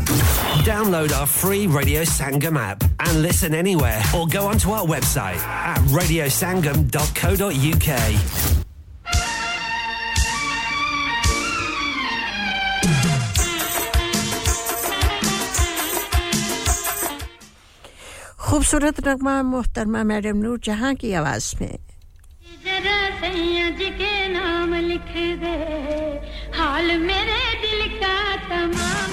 Download our free Radio Sangam app and listen anywhere or go onto our website at radiosangam.co.uk. खूबसूरत नगमा मोहतरमा madam नूर जहां की आवाज में जरा सैया जी के नाम लिख दे हाल मेरे दिल का तमाम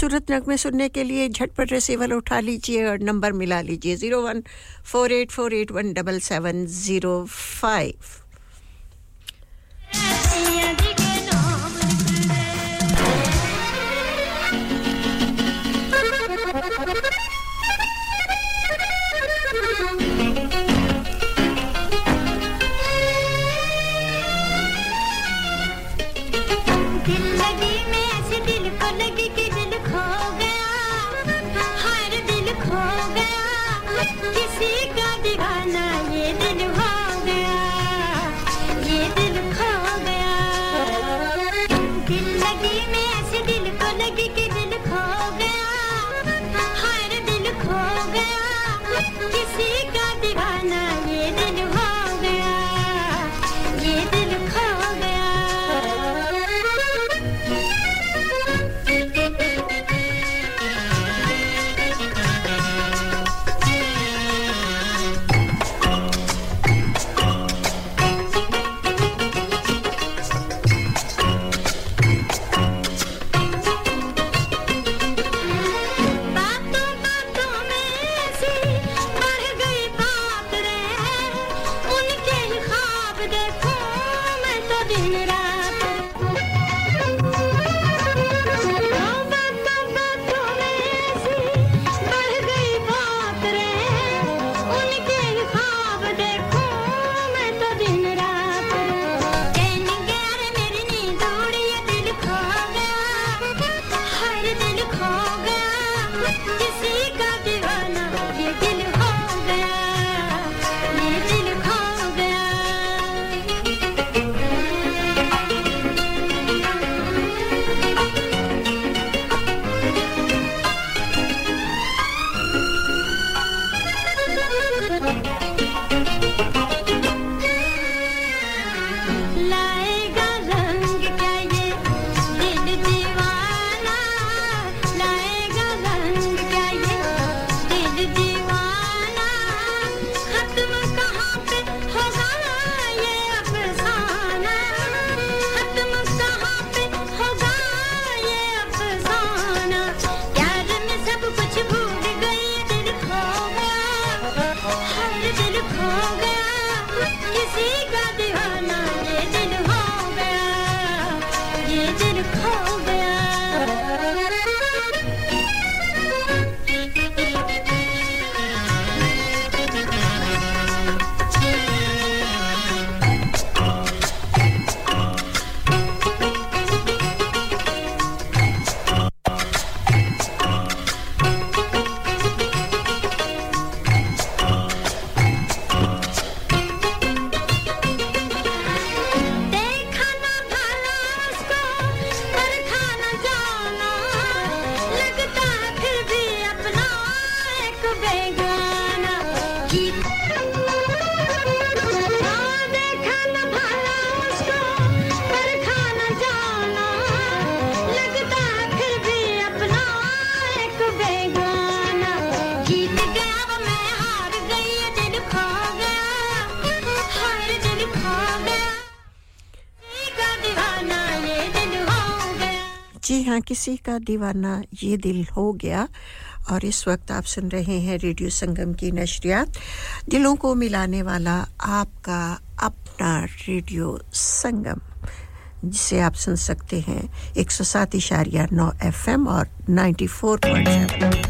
खूबसूरत नगमे सुनने के लिए झटपट रिसीवर उठा लीजिए और नंबर मिला लीजिए zero one four eight four eight one double seven zero five किसी का दीवाना ये दिल हो गया और इस वक्त आप सुन रहे हैं रेडियो संगम की नशरियात। दिलों को मिलाने वाला आपका अपना रेडियो संगम, जिसे आप सुन सकते हैं एक सौ सात इशारिया नौ एफ़ और नाइन्टी फोर पॉइंट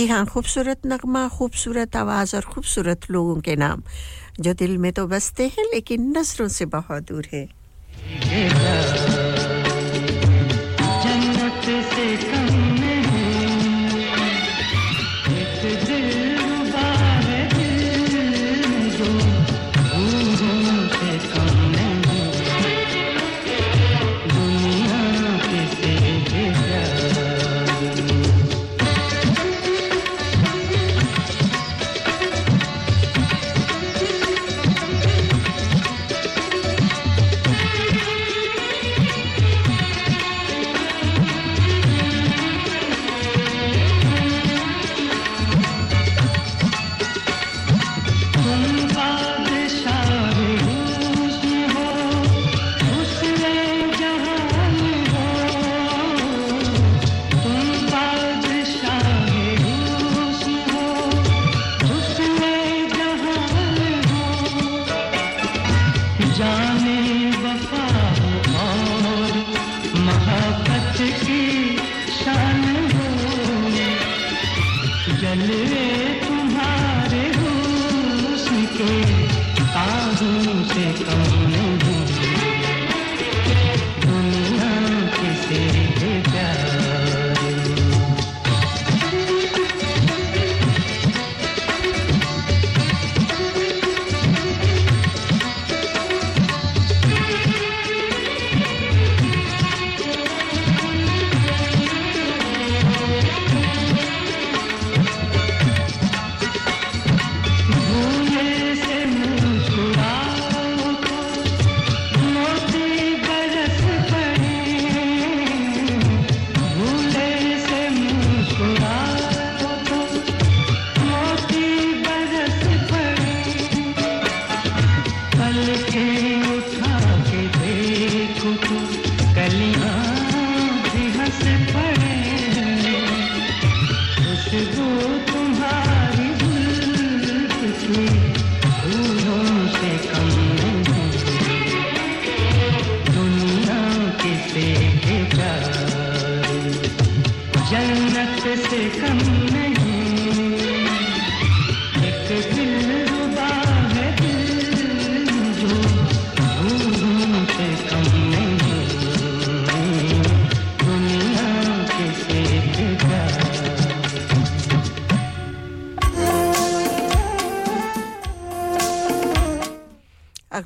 जी हाँ खूबसूरत नगमा खूबसूरत आवाज़ और खूबसूरत लोगों के नाम जो दिल में तो बसते हैं लेकिन नज़रों से बहुत दूर है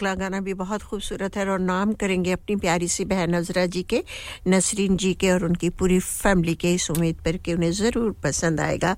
अगला गाना भी बहुत खूबसूरत है और नाम करेंगे अपनी प्यारी सी बहन नजरा जी के, नसरीन जी के और उनकी पूरी फैमिली के इस उम्मीद पर कि उन्हें ज़रूर पसंद आएगा।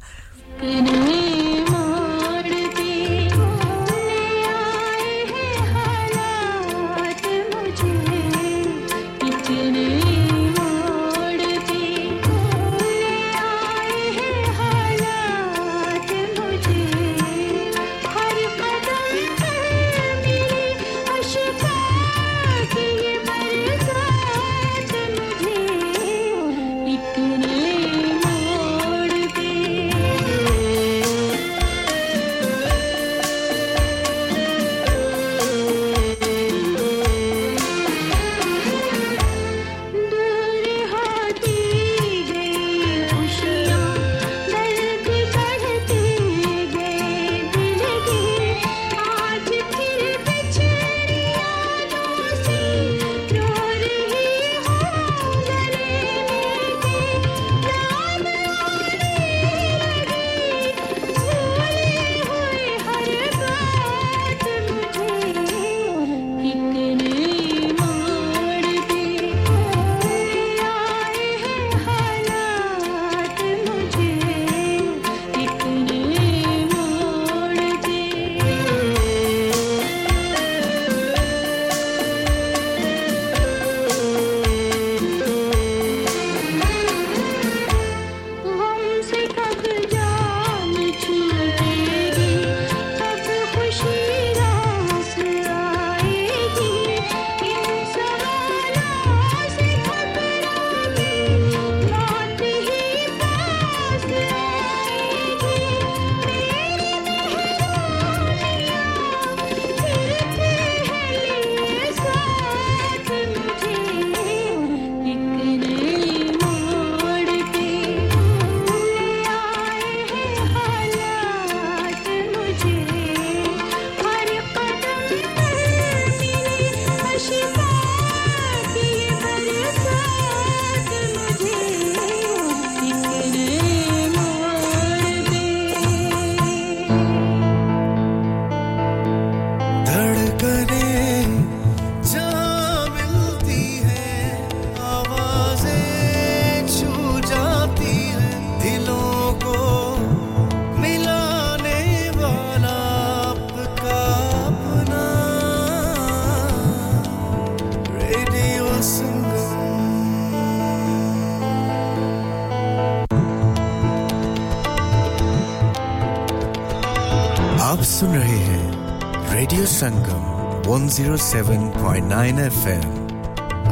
107.9 एफएम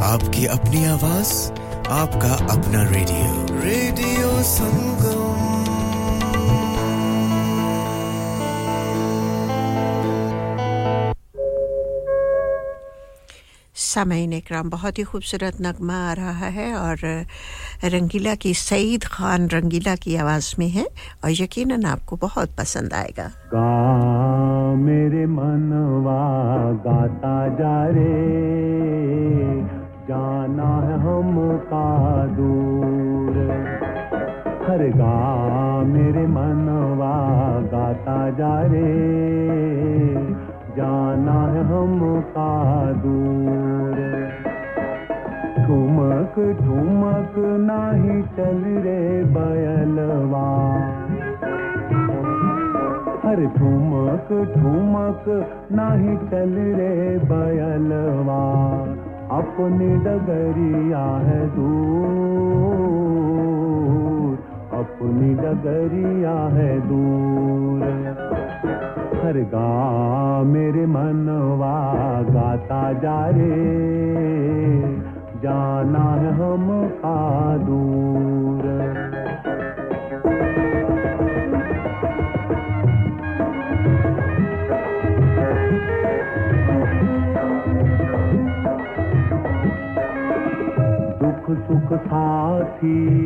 आपकी अपनी आवाज़ आपका अपना रेडियो रेडियो संगम सामयीन इकराम बहुत ही खूबसूरत नगमा आ रहा है और रंगीला की सईद खान रंगीला की आवाज़ में है और यकीनन आपको बहुत पसंद आएगा। गाता जा रे जाना है हमका दूर। हर गा मेरे मनवा गाता जा रे जाना है हमका दूर। ठुमक ठुमक नाही चल रे बयलवा। हर ठुमक ठुमक नाही चल रे बयलवा अपनी डगरिया है दूर। अपनी डगरिया है दूर। हर गा मेरे मनवा गाता जा रे। जाना है हम का दूर। दुख सुख साथी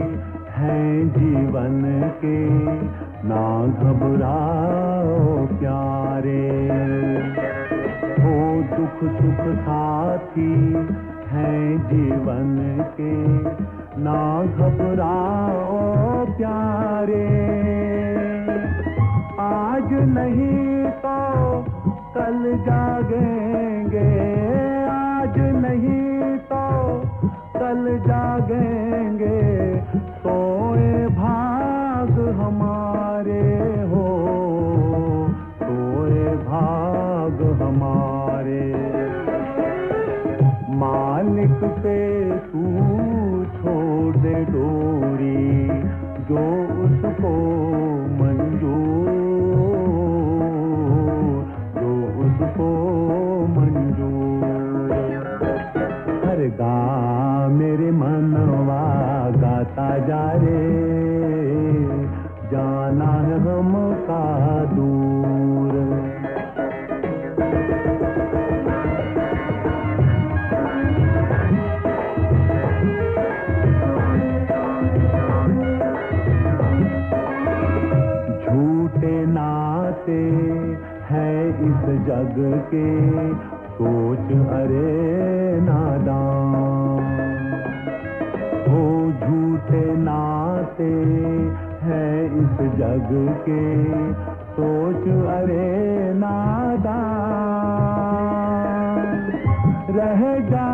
हैं जीवन के। ना घबराओ प्यारे। हो दुख सुख साथी हैं जीवन के। ना घबराओ प्यारे। आज नहीं तो कल जागेंगे। के सोच अरे नादान। हो झूठे नाते हैं इस जग के, सोच अरे नादान। रह जाएगा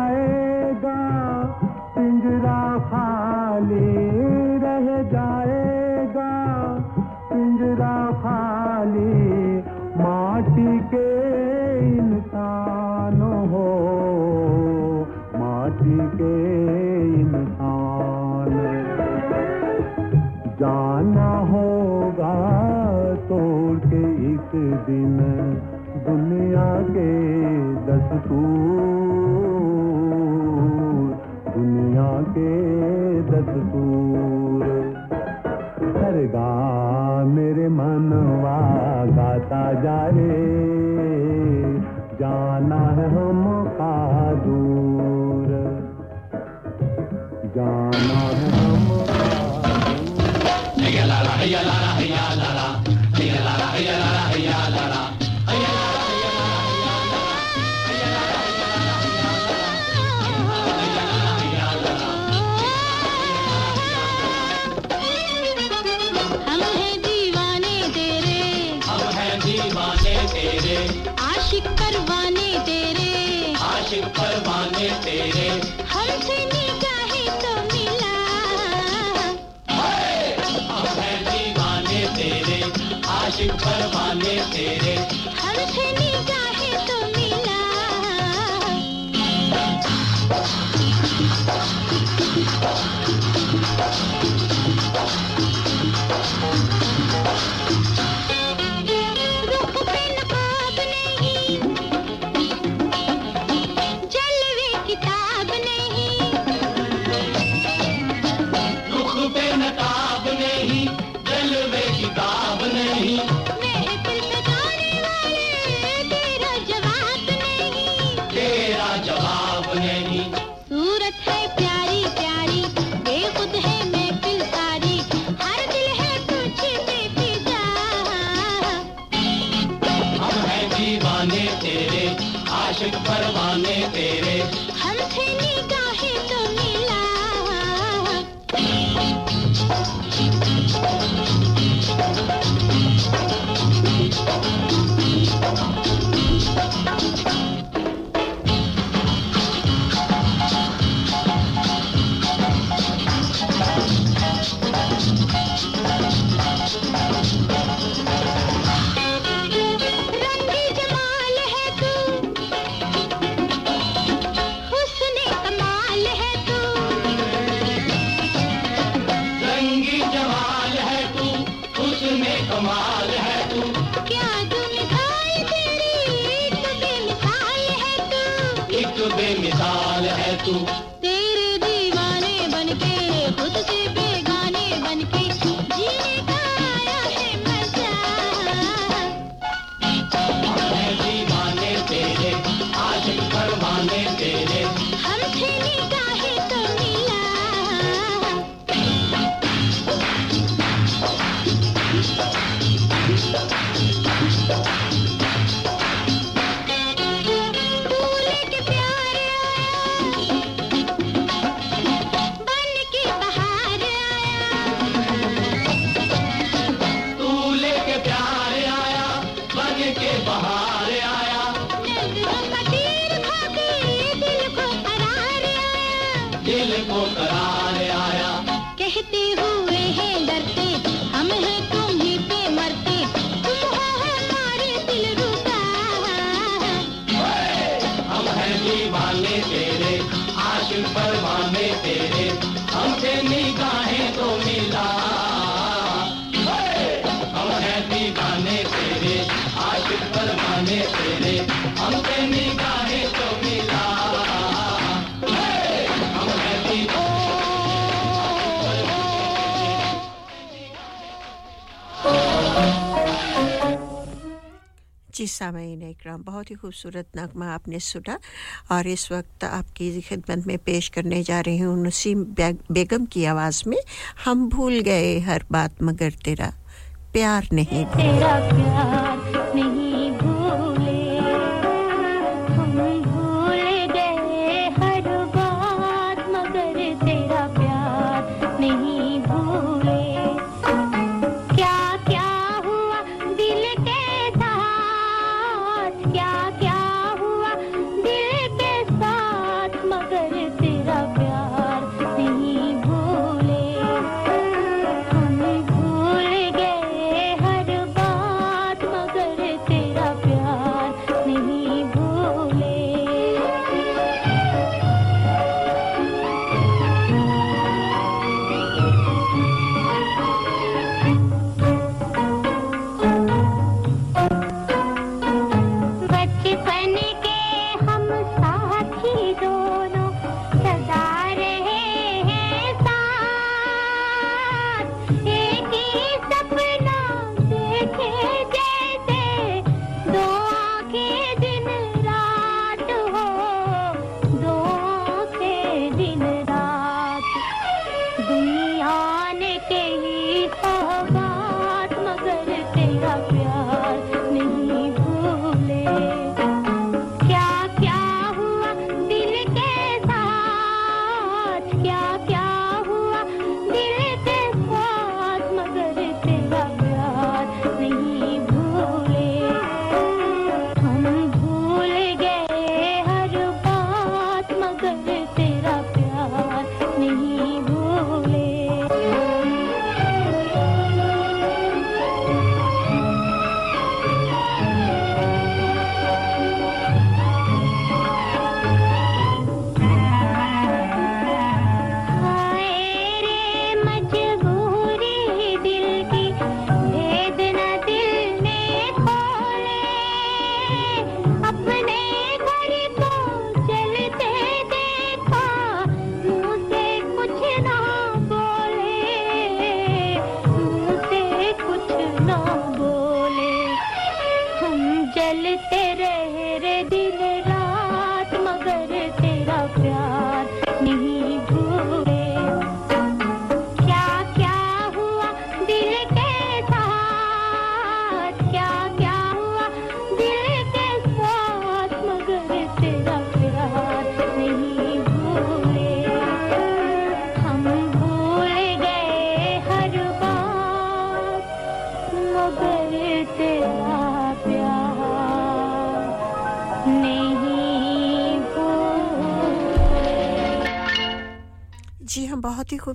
आशिक परवाने तेरे परवाने तेरे जी सामीन इकराम बहुत ही खूबसूरत नगमा आपने सुना और इस वक्त आपकी खिदमत में पेश करने जा रही हूँ नसीम बेगम की आवाज़ में, हम भूल गए हर बात मगर तेरा, प्यार नहीं तेरा प्यार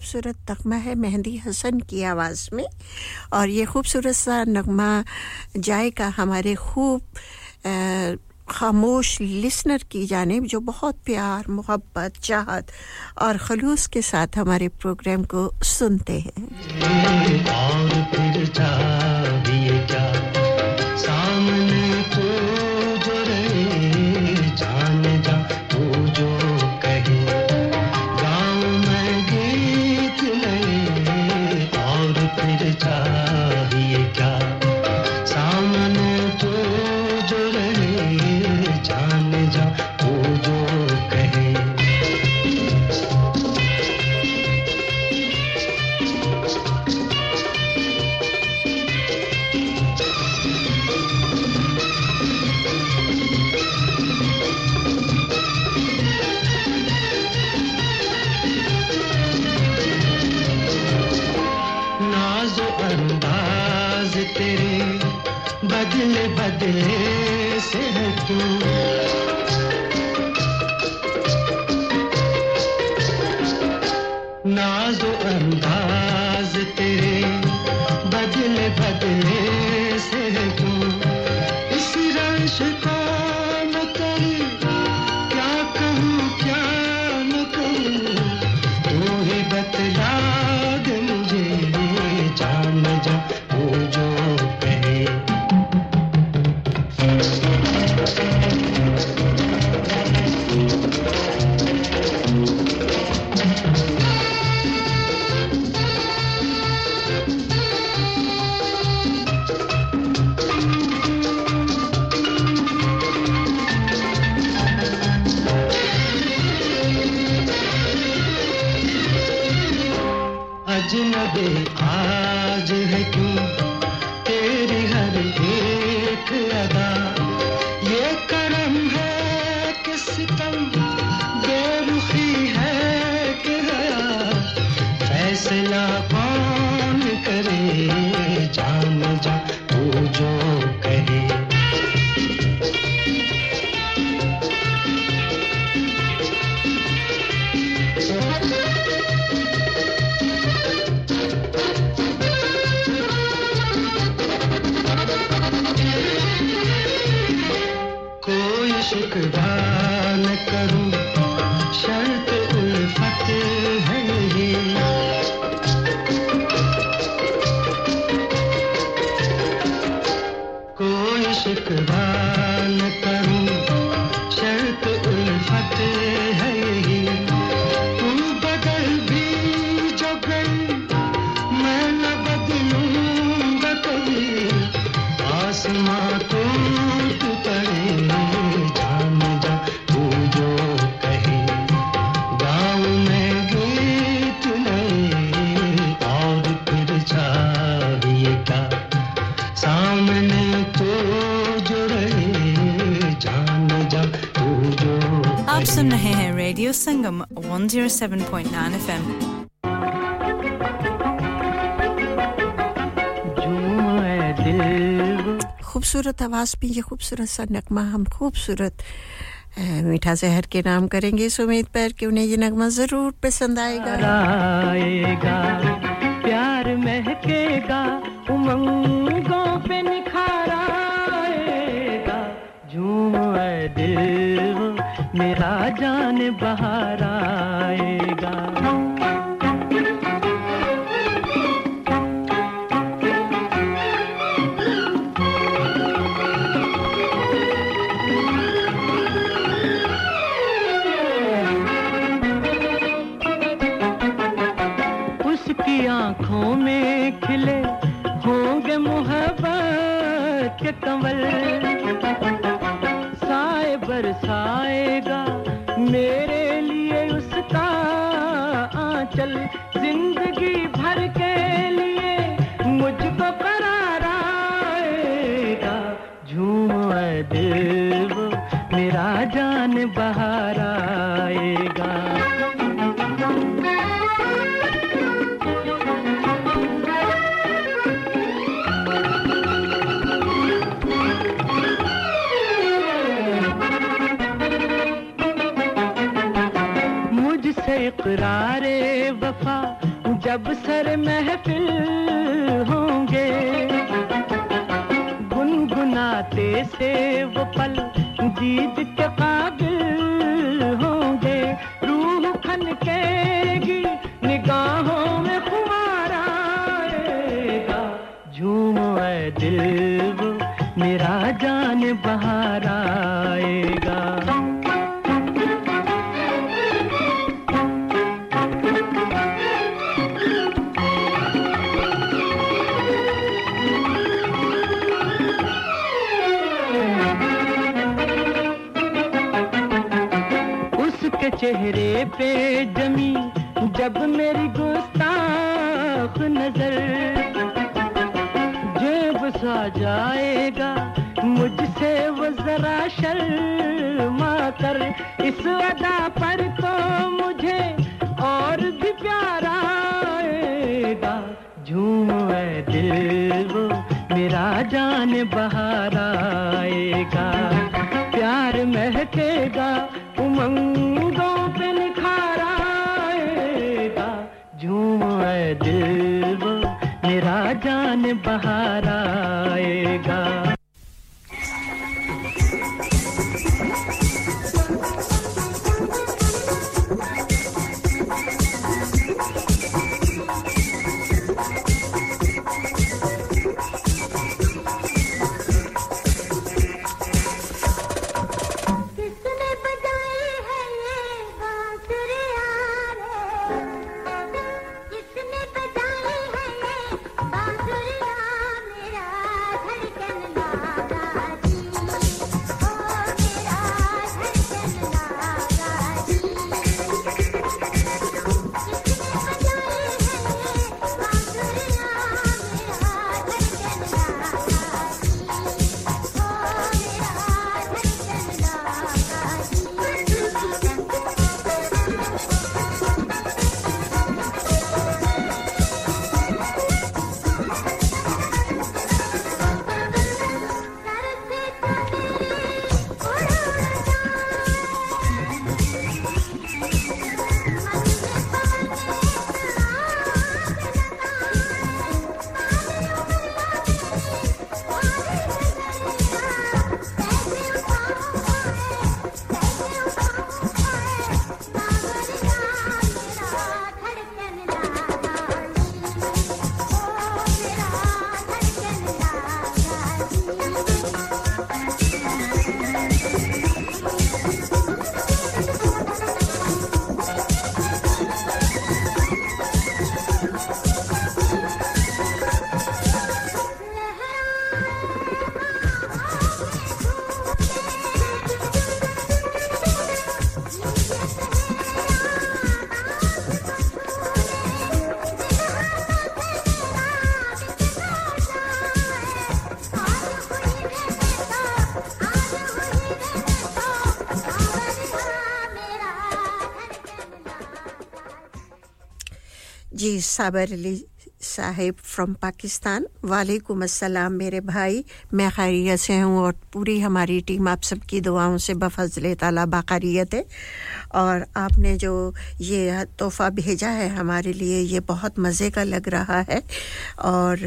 खूबसूरत नगमा है मेहंदी हसन की आवाज़ में। और ये खूबसूरत सा नगमा जायका हमारे खूब खामोश लिसनर की जानब, जो बहुत प्यार, मोहब्बत, चाहत और खलूस के साथ हमारे प्रोग्राम को सुनते हैं। देश है तू। नाजो अंदाज आज न दे आज है क्यों? 107.9 FM. खूबसूरत आवाज़ पे ये खूबसूरत सा नगमा हम खूबसूरत मीठा जहर के नाम करेंगे इस उम्मीद पर कि उन्हें ये नगमा ज़रूर पसंद आएगा आएगा प्यार महकेगा उमंग मेरा जान बहार आए। इकरारे वफा जब सर महफिल होंगे। गुनगुनाते से वो पल दीद बहार साबर अली साहिब फ्रॉम पाकिस्तान। वालेकुम अस्सलाम मेरे भाई, मैं खैरियत से हूँ और पूरी हमारी टीम आप सबकी दुआओं से बफजल ताला बाखरियत है। और आपने जो ये तोहफ़ा भेजा है हमारे लिए, ये बहुत मज़े का लग रहा है। और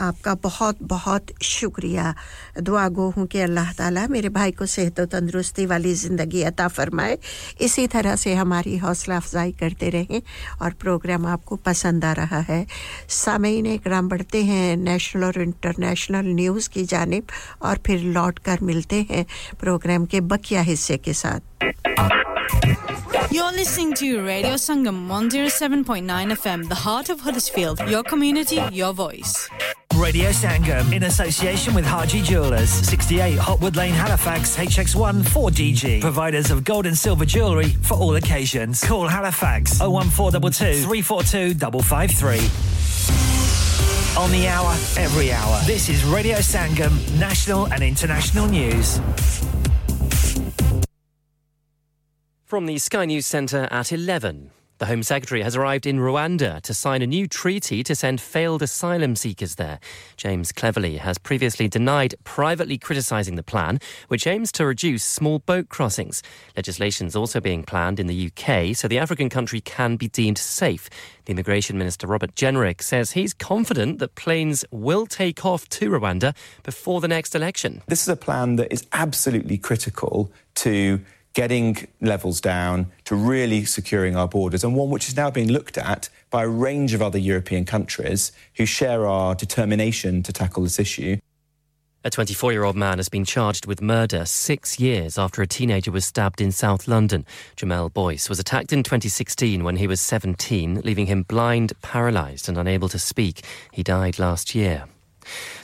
आपका बहुत बहुत शुक्रिया। दुआ गो हूँ कि अल्लाह ताला मेरे भाई को सेहत और तंदरुस्ती वाली ज़िंदगी अता फरमाए। इसी तरह से हमारी हौसला अफजाई करते रहें और प्रोग्राम आपको पसंद आ रहा है। सामीन इकराम, बढ़ते हैं नेशनल और इंटरनेशनल न्यूज़ की जानब और फिर लौट कर मिलते हैं प्रोग्राम के बकिया हिस्से के साथ। You're listening to Radio Sangam 107.9 FM, the heart of Huddersfield. Your community, your voice. Radio Sangam in association with Haji Jewelers, 68 Hotwood Lane, Halifax, HX1 4DG. Providers of gold and silver jewellery for all occasions. Call Halifax 01422 342 553. On the hour, every hour. This is Radio Sangam, national and international news. From the Sky News Centre at 11. The Home Secretary has arrived in Rwanda to sign a new treaty to send failed asylum seekers there. James Cleverly has previously denied privately criticising the plan, which aims to reduce small boat crossings. Legislation is also being planned in the UK so the African country can be deemed safe. The Immigration Minister Robert Jenrick says he's confident that planes will take off to Rwanda before the next election. This is a plan that is absolutely critical to getting levels down, to really securing our borders, and one which is now being looked at by a range of other European countries who share our determination to tackle this issue. A 24 year old man has been charged with murder six years after a teenager was stabbed in South London. Jamel Boyce was attacked in 2016 when he was 17, leaving him blind, paralysed, and unable to speak. He died last year.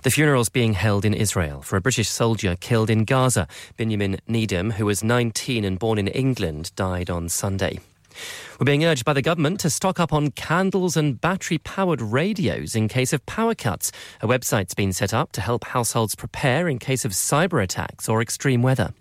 The funeral's being held in Israel for a British soldier killed in Gaza. Benjamin Needham, who was 19 and born in England, died on Sunday. We're being urged by the government to stock up on candles and battery powered radios in case of power cuts. A website's been set up to help households prepare in case of cyber attacks or extreme weather.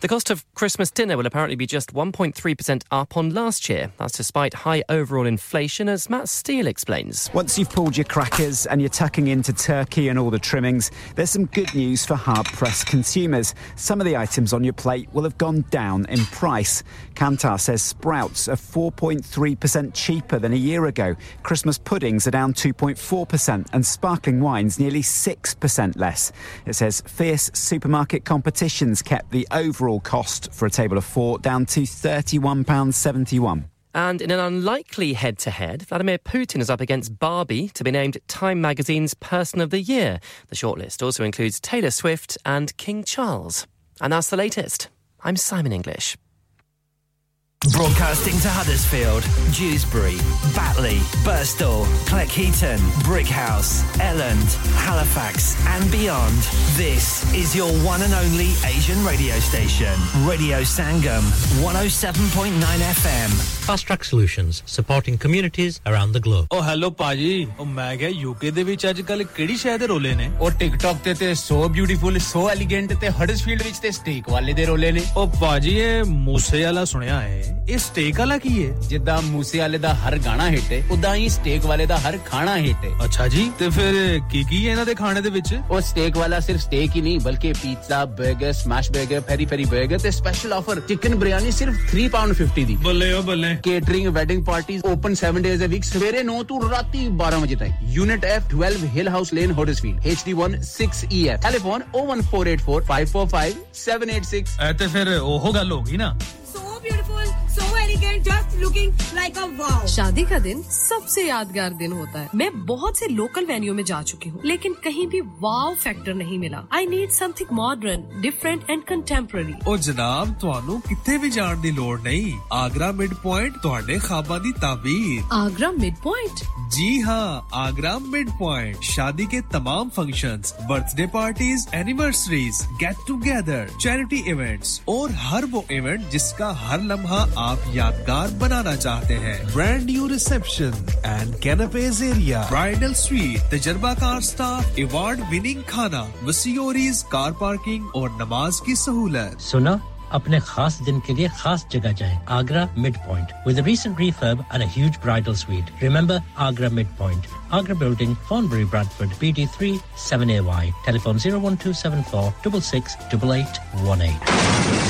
The cost of Christmas dinner will apparently be just 1.3% up on last year. That's despite high overall inflation, as Matt Steele explains. Once you've pulled your crackers and you're tucking into turkey and all the trimmings, there's some good news for hard pressed consumers. Some of the items on your plate will have gone down in price. Kantar says sprouts are 4.3% cheaper than a year ago. Christmas puddings are down 2.4%, and sparkling wines nearly 6% less. It says fierce supermarket competitions kept the overall cost for a table of four down to £31.71. And in an unlikely head to head, Vladimir Putin is up against Barbie to be named Time magazine's Person of the Year. The shortlist also includes Taylor Swift and King Charles. And that's the latest. I'm Simon English. Broadcasting to Huddersfield, Dewsbury, Batley, Burstall, Cleckheaton, Brickhouse, Elland, Halifax, and beyond. This is your one and only Asian radio station, Radio Sangam, 107.9 FM. Fast Track Solutions, supporting communities around the globe. O hello ਪਾਜੀ ਓ ਮੈਂ ਕਿਹਾ UK ਦੇ ਵਿੱਚ ਅੱਜ ਕੱਲ ਕਿਹੜੀ ਸ਼ਹਿਰ ਦੇ ਰੋਲੇ ਨੇ ਉਹ ਟਿਕਟੌਕ ਤੇ ਤੇ ਸੋ ਬਿਊਟੀਫੁਲ ਸੋ ਐਲੀਗੈਂਟ ਤੇ ਹਡਸਫੀਲਡ ਵਿੱਚ ਤੇ ਸਟੇਕ ਵਾਲੇ ਦੇ ਰੋਲੇ ਨੇ ਓ ਪਾਜੀ ਇਹ ਮੂਸੇ ਵਾਲਾ ਸੁਣਿਆ ਹੈ ਇਹ ਸਟੇਕ ਵਾਲਾ ਕੀ ਹੈ ਜਿੱਦਾਂ ਮੂਸੇ ਵਾਲੇ ਦਾ ਹਰ ਗਾਣਾ ਹਿੱਟ ਹੈ ਉਦਾਂ ਹੀ ਸਟੇਕ ਵਾਲੇ ਦਾ ਹਰ ਖਾਣਾ ਹਿੱਟ ਹੈ ਅੱਛਾ ਜੀ ਤੇ ਫਿਰ ਕੀ ਕੀ ਹੈ ਇਹਨਾਂ ਦੇ ਖਾਣੇ ਦੇ ਵਿੱਚ? ਉਹ ਸਟੇਕ ਵਾਲਾ ਸਿਰਫ ਸਟੇਕ ਹੀ ਨਹੀਂ ਬਲਕਿ ਪੀਜ਼ਾ 버ਗਰ ਸਮੈਸ਼ 버ਗਰ ਫੈਰੀ ਫੈਰੀ 버ਗਰ ਤੇ ਸਪੈਸ਼ਲ ਆਫਰ ਚਿਕਨ ਬਿਰਿਆਨੀ ਸਿਰਫ 3 ਪਾਉਂਡ 50 ਦੀ। ਬੱਲੇ ਓ ਬੱਲੇ। Catering wedding parties open 7 days a week ਸਵੇਰੇ 9 ਤੋਂ ਰਾਤੀ 12 ਵਜੇ ਤੱਕ unit F 12 Hill House Lane Huddersfield HD1 6EF telephone 01484545786 ਐ ਤੇ ਫਿਰ ਉਹ ਗੱਲ ਹੋ ਗਈ ਨਾ। Beautiful, so elegant just looking like a wow शादी का दिन सबसे यादगार दिन होता है। मैं बहुत से लोकल वेन्यू में जा चुकी हूँ लेकिन कहीं भी वाव फैक्टर नहीं मिला। I need something modern different and contemporary और जनाब थानू कितने भी जान की लोड़ नहीं। आगरा मिड पॉइंट थोड़े खाबा की ताबीर। आगरा मिड पॉइंट जी हाँ आगरा मिड पॉइंट शादी के तमाम function birthday parties anniversaries get together charity events और हर वो इवेंट जिसका हर लम्हा आप यादगार बनाना चाहते हैं। Brand new reception and कैनपेज area bridal suite तजर्बाकार स्टाफ अवार्ड विनिंग खाना वसीओरीज कार पार्किंग और नमाज़ की सहूलत। सुना, अपने खास दिन के लिए खास जगह जाएँ, Agra mid point with a recent refurb and a huge bridal suite. Remember agra mid point agra building, Thornbury, bradford bd3 7ay telephone 01274 668818 Have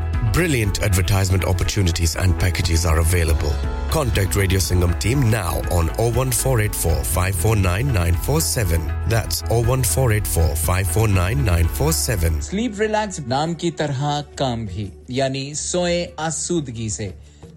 Brilliant advertisement opportunities and packages are available. Contact Radio Singham team now on 01484 549 947. That's 01484 549 947. Sleep relax नाम की तरह काम भी यानी सोए आसूदगी से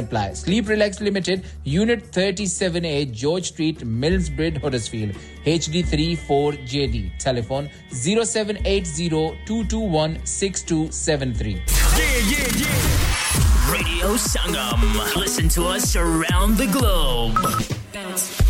apply. Sleep Relax Limited, Unit 37A, George Street, Millsbridge, Huddersfield, HD34JD. Telephone 0780 6273. Yeah, yeah, yeah. Radio Sangam. Listen to us around the globe. Bounce.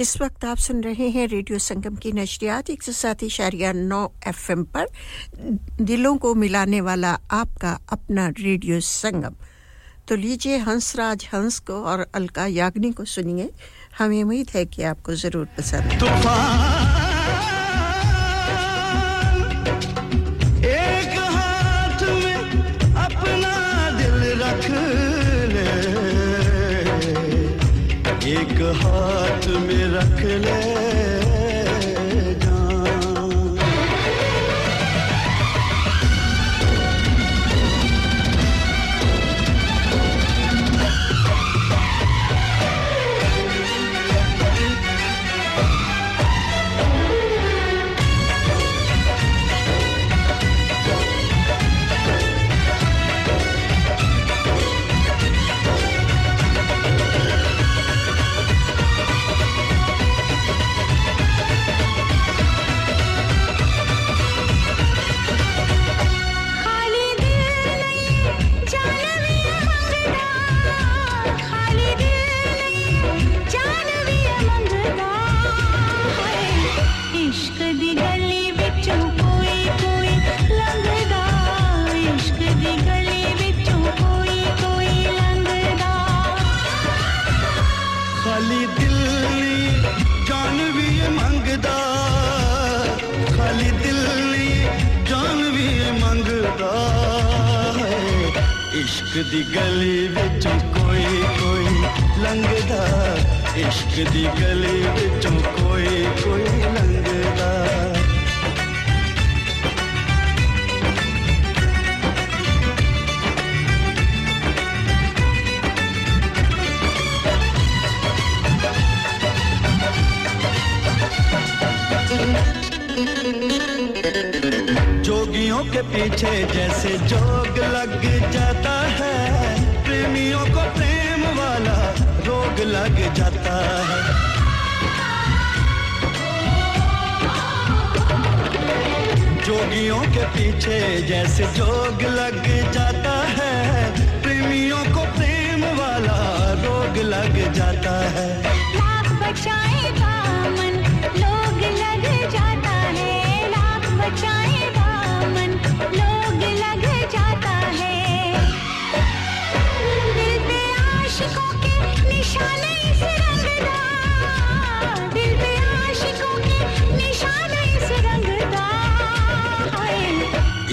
इस वक्त आप सुन रहे हैं रेडियो संगम की नशरियात एक सौ सात इशारिया नौ एफएम पर। दिलों को मिलाने वाला आपका अपना रेडियो संगम। तो लीजिए हंसराज हंस को और अलका याग्नि को सुनिए। हमें उम्मीद है कि आपको ज़रूर पसंद एक हाथ में अपना दिल रख ले, एक हाथ में रख इश्क दी गली विचों कोई कोई लंघदा इश्क दी गली बिच जोगियों के पीछे जैसे जोग लग जाता है। प्रेमियों को प्रेम वाला रोग लग जाता है। जोगियों के पीछे जैसे जोग लग जाता है। प्रेमियों को प्रेम वाला रोग लग जाता है। लाख लोग लग जाता है। लाख बचाए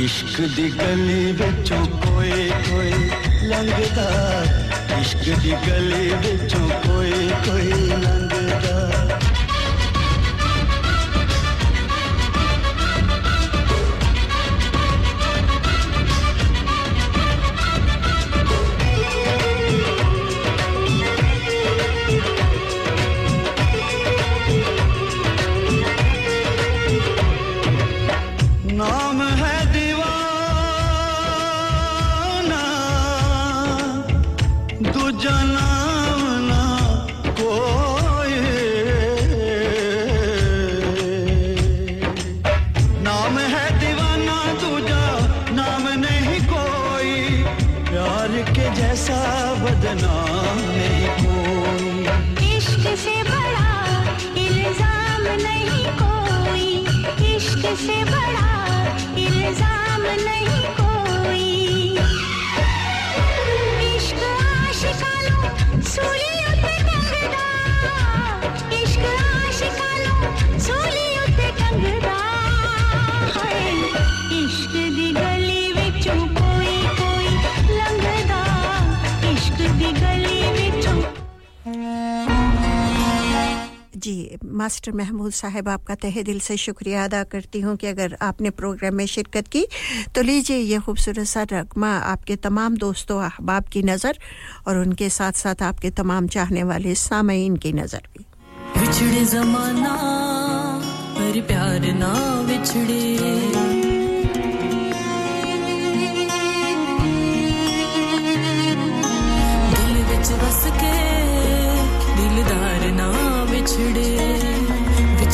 इश्क दी गली बिचों कोई कोई लंघदा इश्क दी गली बिचों कोई कोई लंघदा मास्टर महमूद साहब, आपका तहे दिल से शुक्रिया अदा करती हूँ कि अगर आपने प्रोग्राम में शिरकत की तो लीजिए ये खूबसूरत सा रकमा आपके तमाम दोस्तों, अहबाब की नज़र और उनके साथ साथ आपके तमाम चाहने वाले सामयीन की नज़र भी। बिछड़े जमाना पर प्यार ना बिछड़े। दिल बस के दिलदार ना बिछड़े।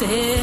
say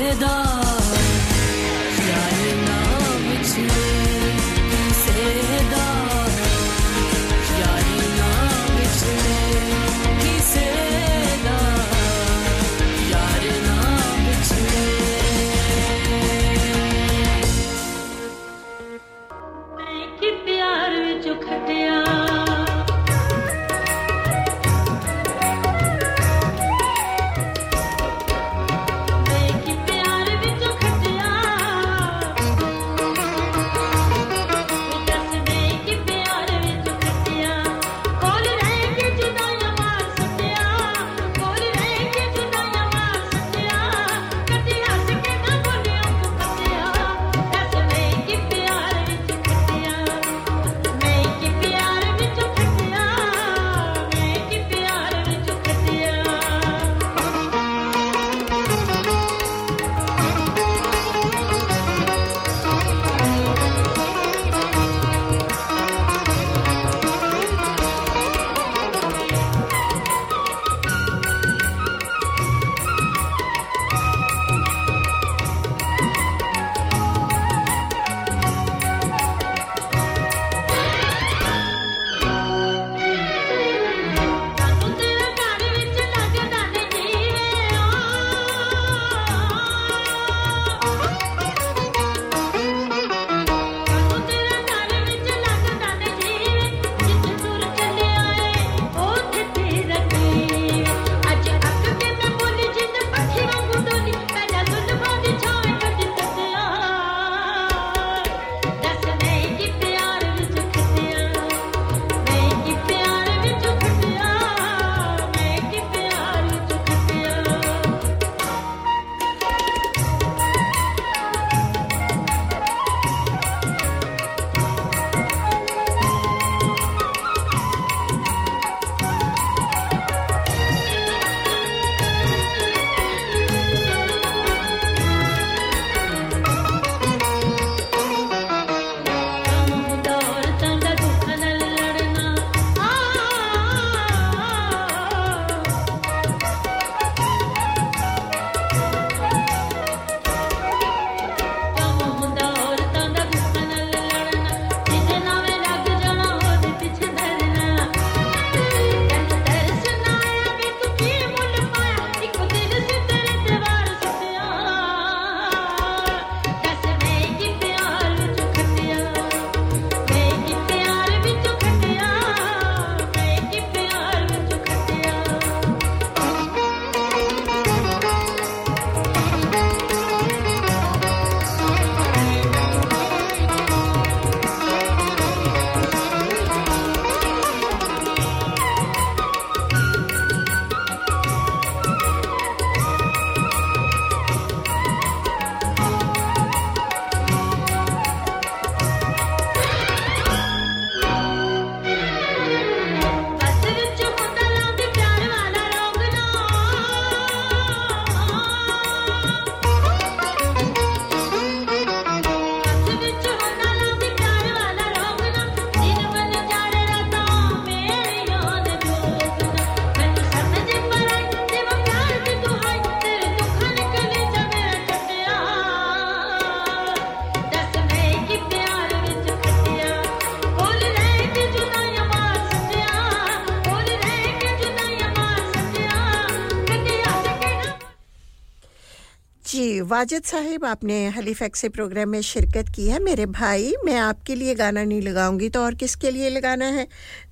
वाजिद साहिब, आपने हलीफैक्स से प्रोग्राम में शिरकत की है। मेरे भाई, मैं आपके लिए गाना नहीं लगाऊँगी तो और किसके लिए लगाना है?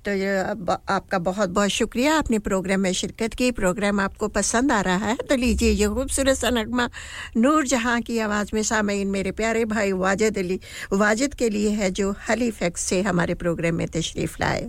तो आपका बहुत बहुत शुक्रिया। आपने प्रोग्राम में शिरकत की, प्रोग्राम आपको पसंद आ रहा है तो लीजिए ये खूबसूरत सा नगमा नूर जहाँ की आवाज़ में सामीन मेरे प्यारे भाई वाजिद अली, वाजिद के लिए है जो हलीफैक्स से हमारे प्रोग्राम में तशरीफ़ लाए।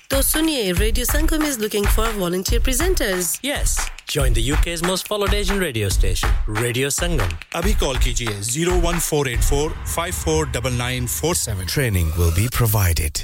So Sunye, Radio Sangam is looking for volunteer presenters. Yes. Join the UK's most followed Asian radio station, Radio Sangam. Abhi call kijiye 01484 549947. Training will be provided.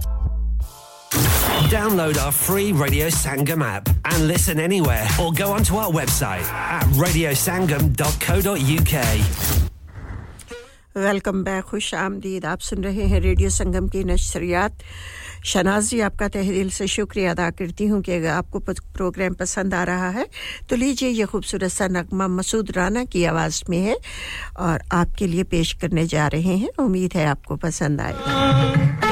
Download our free Radio Sangam app and listen anywhere, or go onto our website at radiosangam.co.uk. Welcome back खुश आमदीद आप सुन रहे हैं radio संगम की नशरियात। शनाज आपका तहे दिल से शुक्रिया अदा करती हूँ कि अगर आपको प्रोग्राम पसंद आ रहा है तो लीजिए यह खूबसूरत सा नगमा मसूद राना की आवाज़ में है और आपके लिए पेश करने जा रहे हैं। उम्मीद है आपको पसंद आएगा।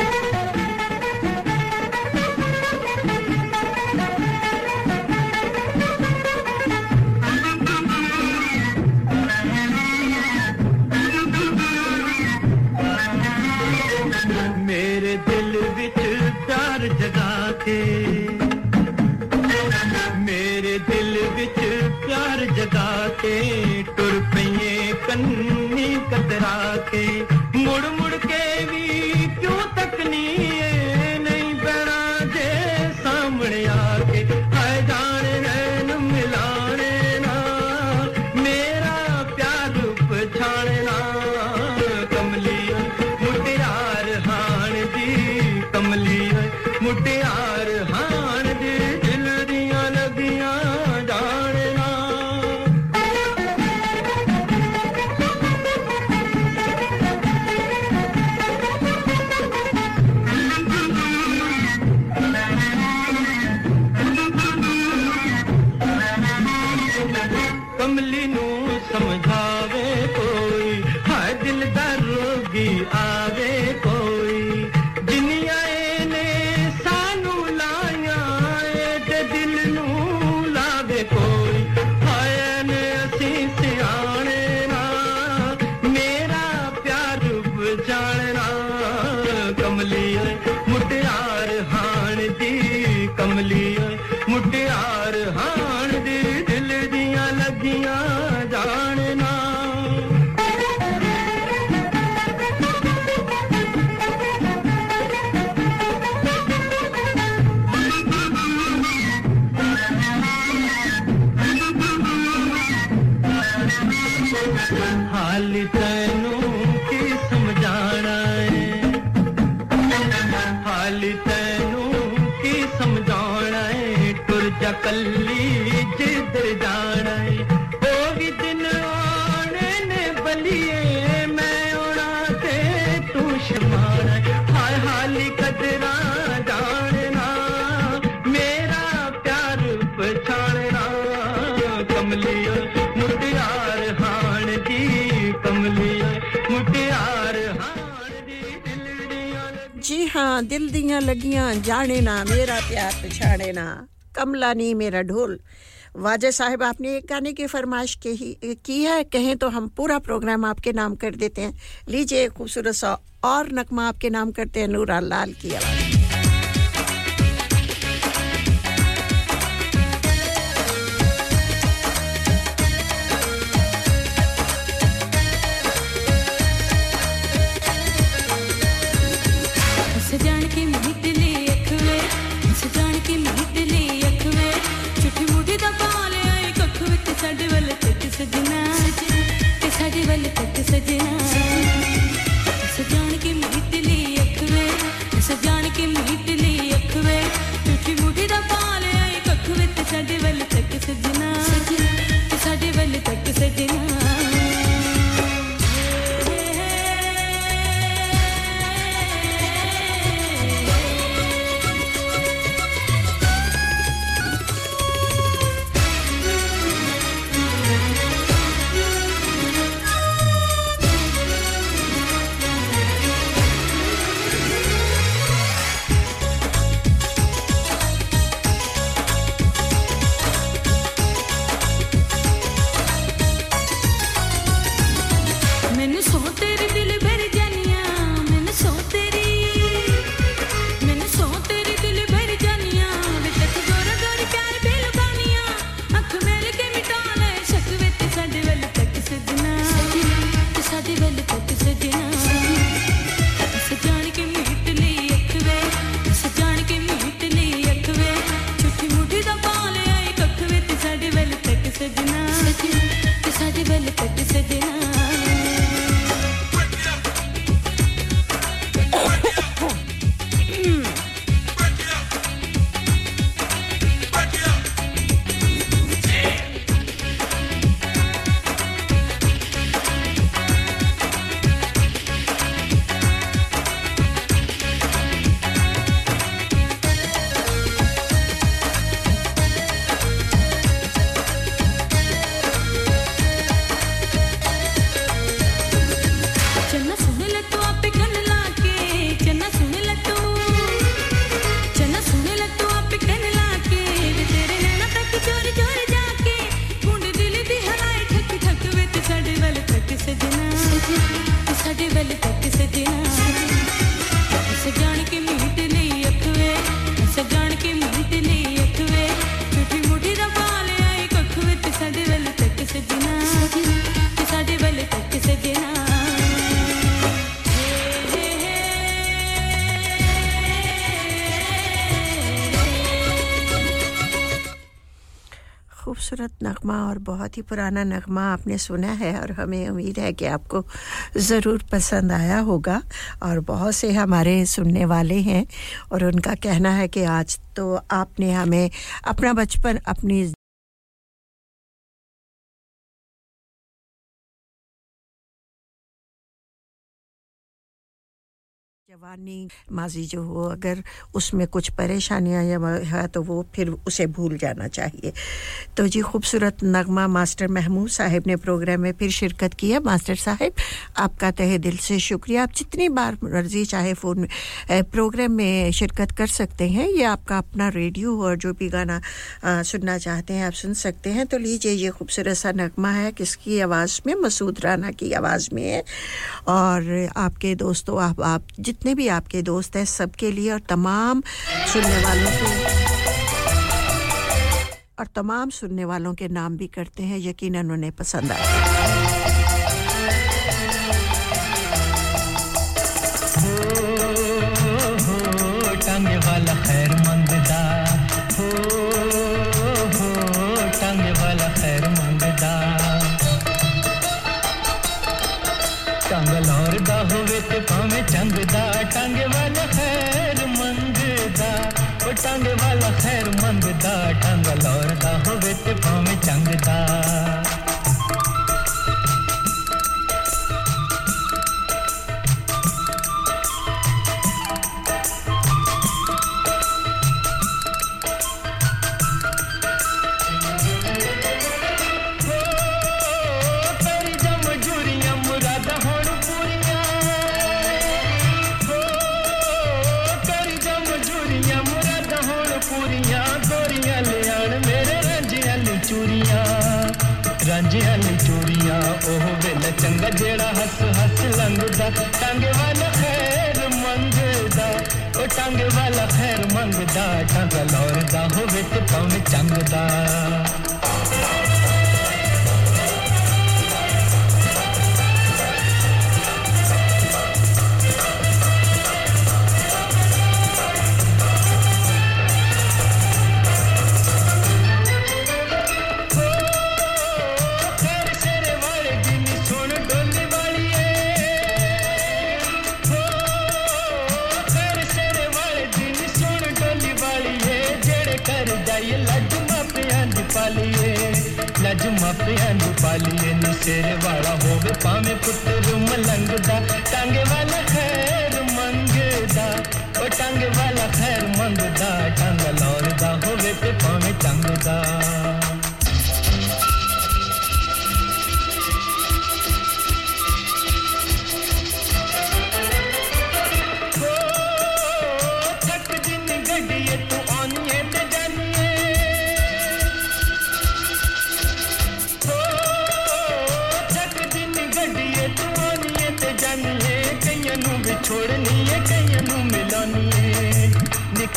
दिल ਦਿਲ ਦੀਆਂ ਲੱਗੀਆਂ ना मेरा प्यार पछाड़े ना कमला नहीं मेरा ढोल वाजह साहब आपने एक गाने की फरमाइश की है कहें तो हम पूरा प्रोग्राम आपके नाम कर देते हैं लीजिए खूबसूरत सा और नगमा आपके नाम करते हैं नूरा लाल की आवाज़ और बहुत ही पुराना नगमा आपने सुना है और हमें उम्मीद है कि आपको ज़रूर पसंद आया होगा और बहुत से हमारे सुनने वाले हैं और उनका कहना है कि आज तो आपने हमें अपना बचपन, अपनी जवानी। माजी जो हो अगर उसमें कुछ परेशानियाँ या है तो वो फिर उसे भूल जाना चाहिए। तो जी खूबसूरत नगमा मास्टर महमूद साहब ने प्रोग्राम में फिर शिरकत की है। मास्टर साहब आपका तहे दिल से शुक्रिया। आप जितनी बार मर्ज़ी चाहे फ़ोन प्रोग्राम में शिरकत कर सकते हैं ये आपका अपना रेडियो और जो भी गाना सुनना चाहते हैं आप सुन सकते हैं। तो लीजिए ये खूबसूरत सा नगमा है किसकी आवाज़ में? मसूद राना की आवाज़ में है। और आपके दोस्तों आप, आप जितने भी आपके दोस्त हैं सबके लिए और तमाम सुनने वालों के और तमाम सुनने वालों के नाम भी करते हैं, यकीनन उन्हें पसंद आए ਟਾਂਗੇ ਵਾਲਾ ਖੈਰ ਮੰਗਦਾ ਉਹ ਟਾਂਗੇ ਵਾਲਾ ਖੈਰ ਮੰਗਦਾ ਟਾਂਗਾ ਲੌਰਦਾ ਹੋਵੇ ਤੇ ਭਾਵੇਂ ਚੰਗਦਾ ਲੱਜ ਮਾਪਿਆਂ ਦੀ ਪਾਲੀਏ ਨੀ ਸਿਰੇ ਵਾਲਾ ਹੋਵੇ ਭਾਵੇਂ ਪੁੱਤਰ ਮਲੰਗਦਾ ਟਾਂਗੇ ਵਾਲਾ ਖੈਰ ਮੰਗਦਾ ਉਹ ਟਾਂਗੇ ਵਾਲਾ ਖੈਰ ਮੰਗਦਾ ਟਾਂਗਾ ਲੌਰਦਾ ਹੋਵੇ ਤੇ ਭਾਵੇਂ ਟੰਗਦਾ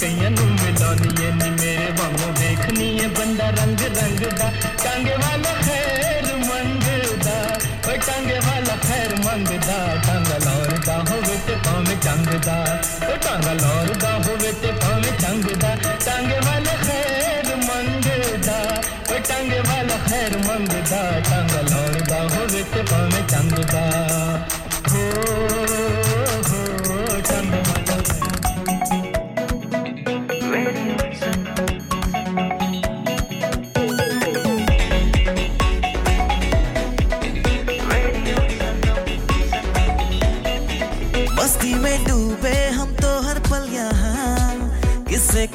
ਕਈਆਂ ਨੂੰ ਮਿਲਾਉਣੀਏ ਨੀ ਮੇਰੇ ਵਾਂਗੂ ਵੇਖਣੀਏ ਬੰਦਾ ਰੰਗ ਰੰਗ ਦਾ ਟਾਂਗੇ ਵਾਲਾ ਖੈਰ ਮੰਗਦਾ ਓ ਟਾਂਗੇ ਵਾਲਾ ਖੈਰ ਮੰਗਦਾ ਟਾਂਗਾ ਲੌਰਦਾ ਹੋਵੇ ਤੇ ਭਾਵੇਂ ਚੰਗਦਾ ਓ ਟਾਂਗਾ ਲੌਰਦਾ ਹੋਵੇ ਤੇ ਭਾਵੇਂ ਚੰਗਦਾ ਟਾਂਗੇ ਵਾਲਾ ਖੈਰ ਮੰਗਦਾ ਓ ਟਾਂਗੇ ਵਾਲਾ ਖੈਰ ਮੰਗਦਾ ਟਾਂਗਾ ਲੌਰਦਾ ਹੋਵੇ ਤੇ ਭਾਵੇਂ ਚੰਗਦਾ ਹੋ ਹੋ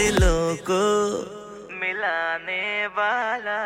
दिलों को मिलाने वाला।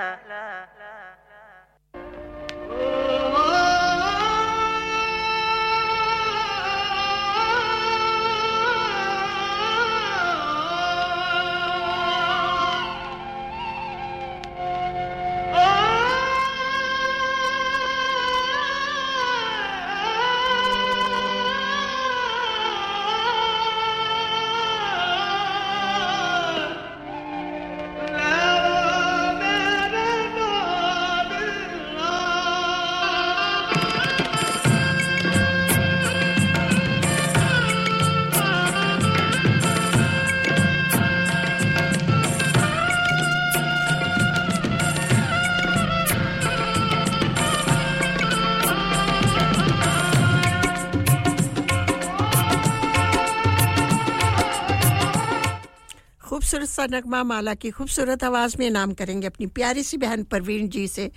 खूबसूरत सा नगमा माला की खूबसूरत आवाज़ में नाम करेंगे अपनी प्यारी सी बहन परवीन जी से,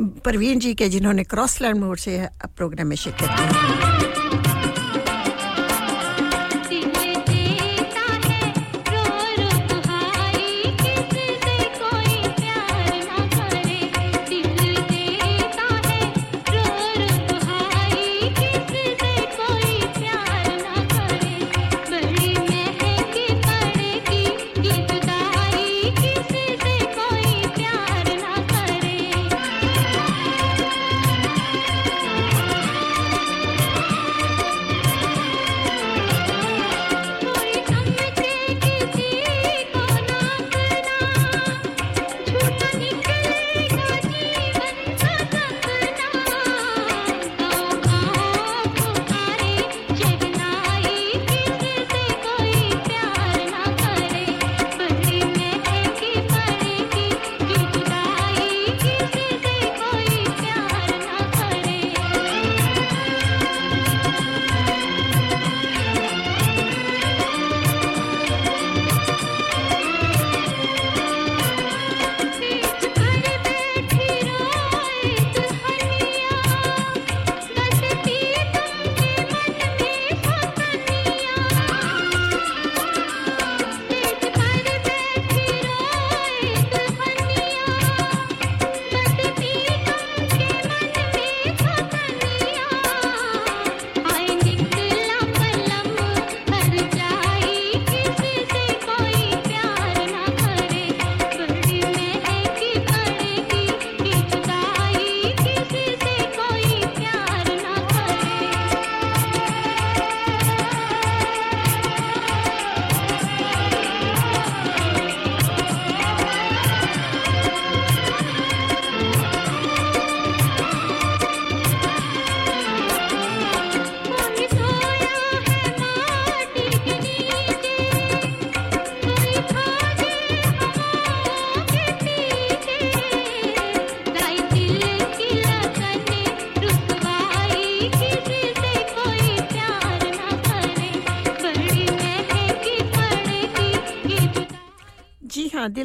परवीन जी के जिन्होंने क्रॉसलैंड मोड़ से प्रोग्राम में शिरकत की।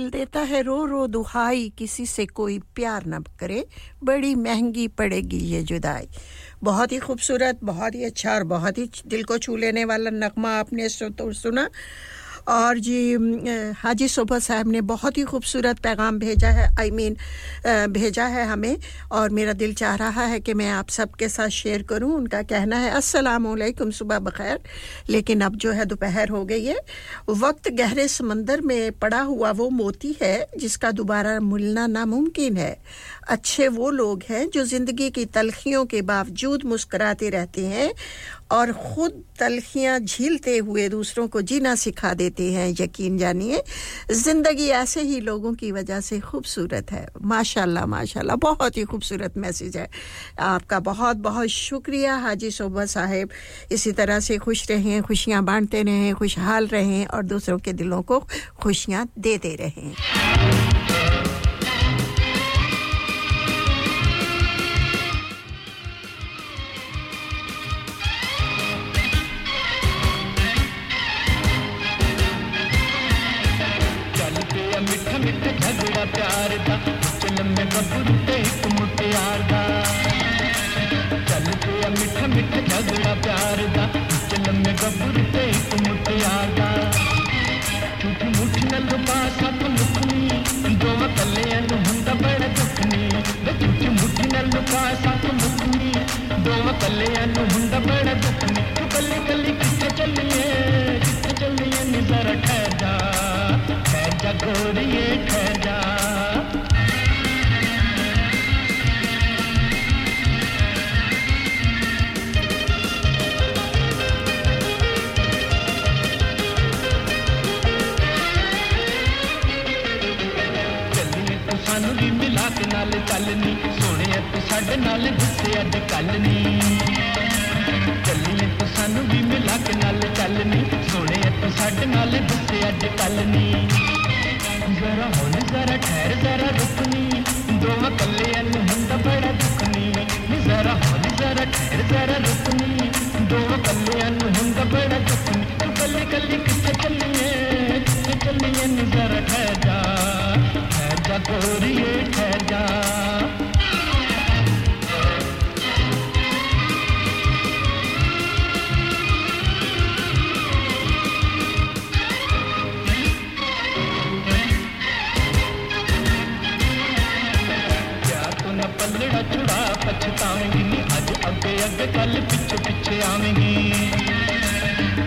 दिल देता है रो रो दुहाई। किसी से कोई प्यार न करे। बड़ी महँगी पड़ेगी ये जुदाई। बहुत ही खूबसूरत, बहुत ही अच्छा और बहुत ही दिल को छू लेने वाला नगमा आपने तो सुना। और जी हाजी सोबत साहब ने बहुत ही खूबसूरत पैगाम भेजा है आई I मीन mean, भेजा है हमें और मेरा दिल चाह रहा है कि मैं आप सबके साथ शेयर करूँ। उनका कहना है अस्सलाम वालेकुम सुबह बखैर। लेकिन अब जो है दोपहर हो गई है। वक्त गहरे समंदर में पड़ा हुआ वो मोती है जिसका दोबारा मिलना नामुमकिन है। अच्छे वो लोग हैं जो ज़िंदगी की तलखियों के बावजूद मुस्कुराते रहते हैं और ख़ुद तलखियाँ झीलते हुए दूसरों को जीना सिखा देते हैं, यकीन जानिए। ज़िंदगी ऐसे ही लोगों की वजह से खूबसूरत है। माशाल्लाह माशाल्लाह, बहुत ही खूबसूरत मैसेज है। आपका बहुत बहुत शुक्रिया हाजी सोबा साहेब। इसी तरह से खुश रहें, खुशियाँ बांटते रहें, खुशहाल रहें और दूसरों के दिलों को खुशियाँ देते रहें। ਸਾਡੇ ਨਾਲ ਦਿੱਤੇ ਅੱਜ ਕੱਲ ਨਹੀਂ ਚੱਲੀਏ ਤੂੰ ਸਾਨੂੰ ਵੀ ਮਿਲਾ ਕੇ ਨਾਲ ਚੱਲ ਨਹੀਂ ਸੋਹਣੇ ਤੂੰ ਸਾਡੇ ਨਾਲ ਦਿੱਤੇ ਅੱਜ ਕੱਲ ਨਹੀਂ ਜ਼ਰਾ ਹੁਣ ਜ਼ਰਾ ਠਹਿਰ ਜ਼ਰਾ ਰੁਕਨੀ ਦੋਵਾਂ ਕੱਲਿਆਂ ਨੂੰ ਹੁੰਦਾ ਬੜਾ ਦੁਖਨੀ ਨੀ ਜ਼ਰਾ ਹੁਣ ਜ਼ਰਾ ਠਹਿਰ ਜ਼ਰਾ ਰੁਕਨੀ ਦੋਵਾਂ ਕੱਲਿਆਂ ਨੂੰ ਹੁੰਦਾ ਬੜਾ ਦੁਖਨੀ ਤੂੰ ਕੱਲੀ ਕੱਲੀ ਕਿੱਥੇ ਚੱਲੀਏ ਕਿੱਥੇ ਚੱਲੀਏ ਨੀ ਜ਼ਰਾ ਠਹਿਰ ਜਾ ਠਹਿਰ ਜਾ ਕੋਰੀਏ आवेंगी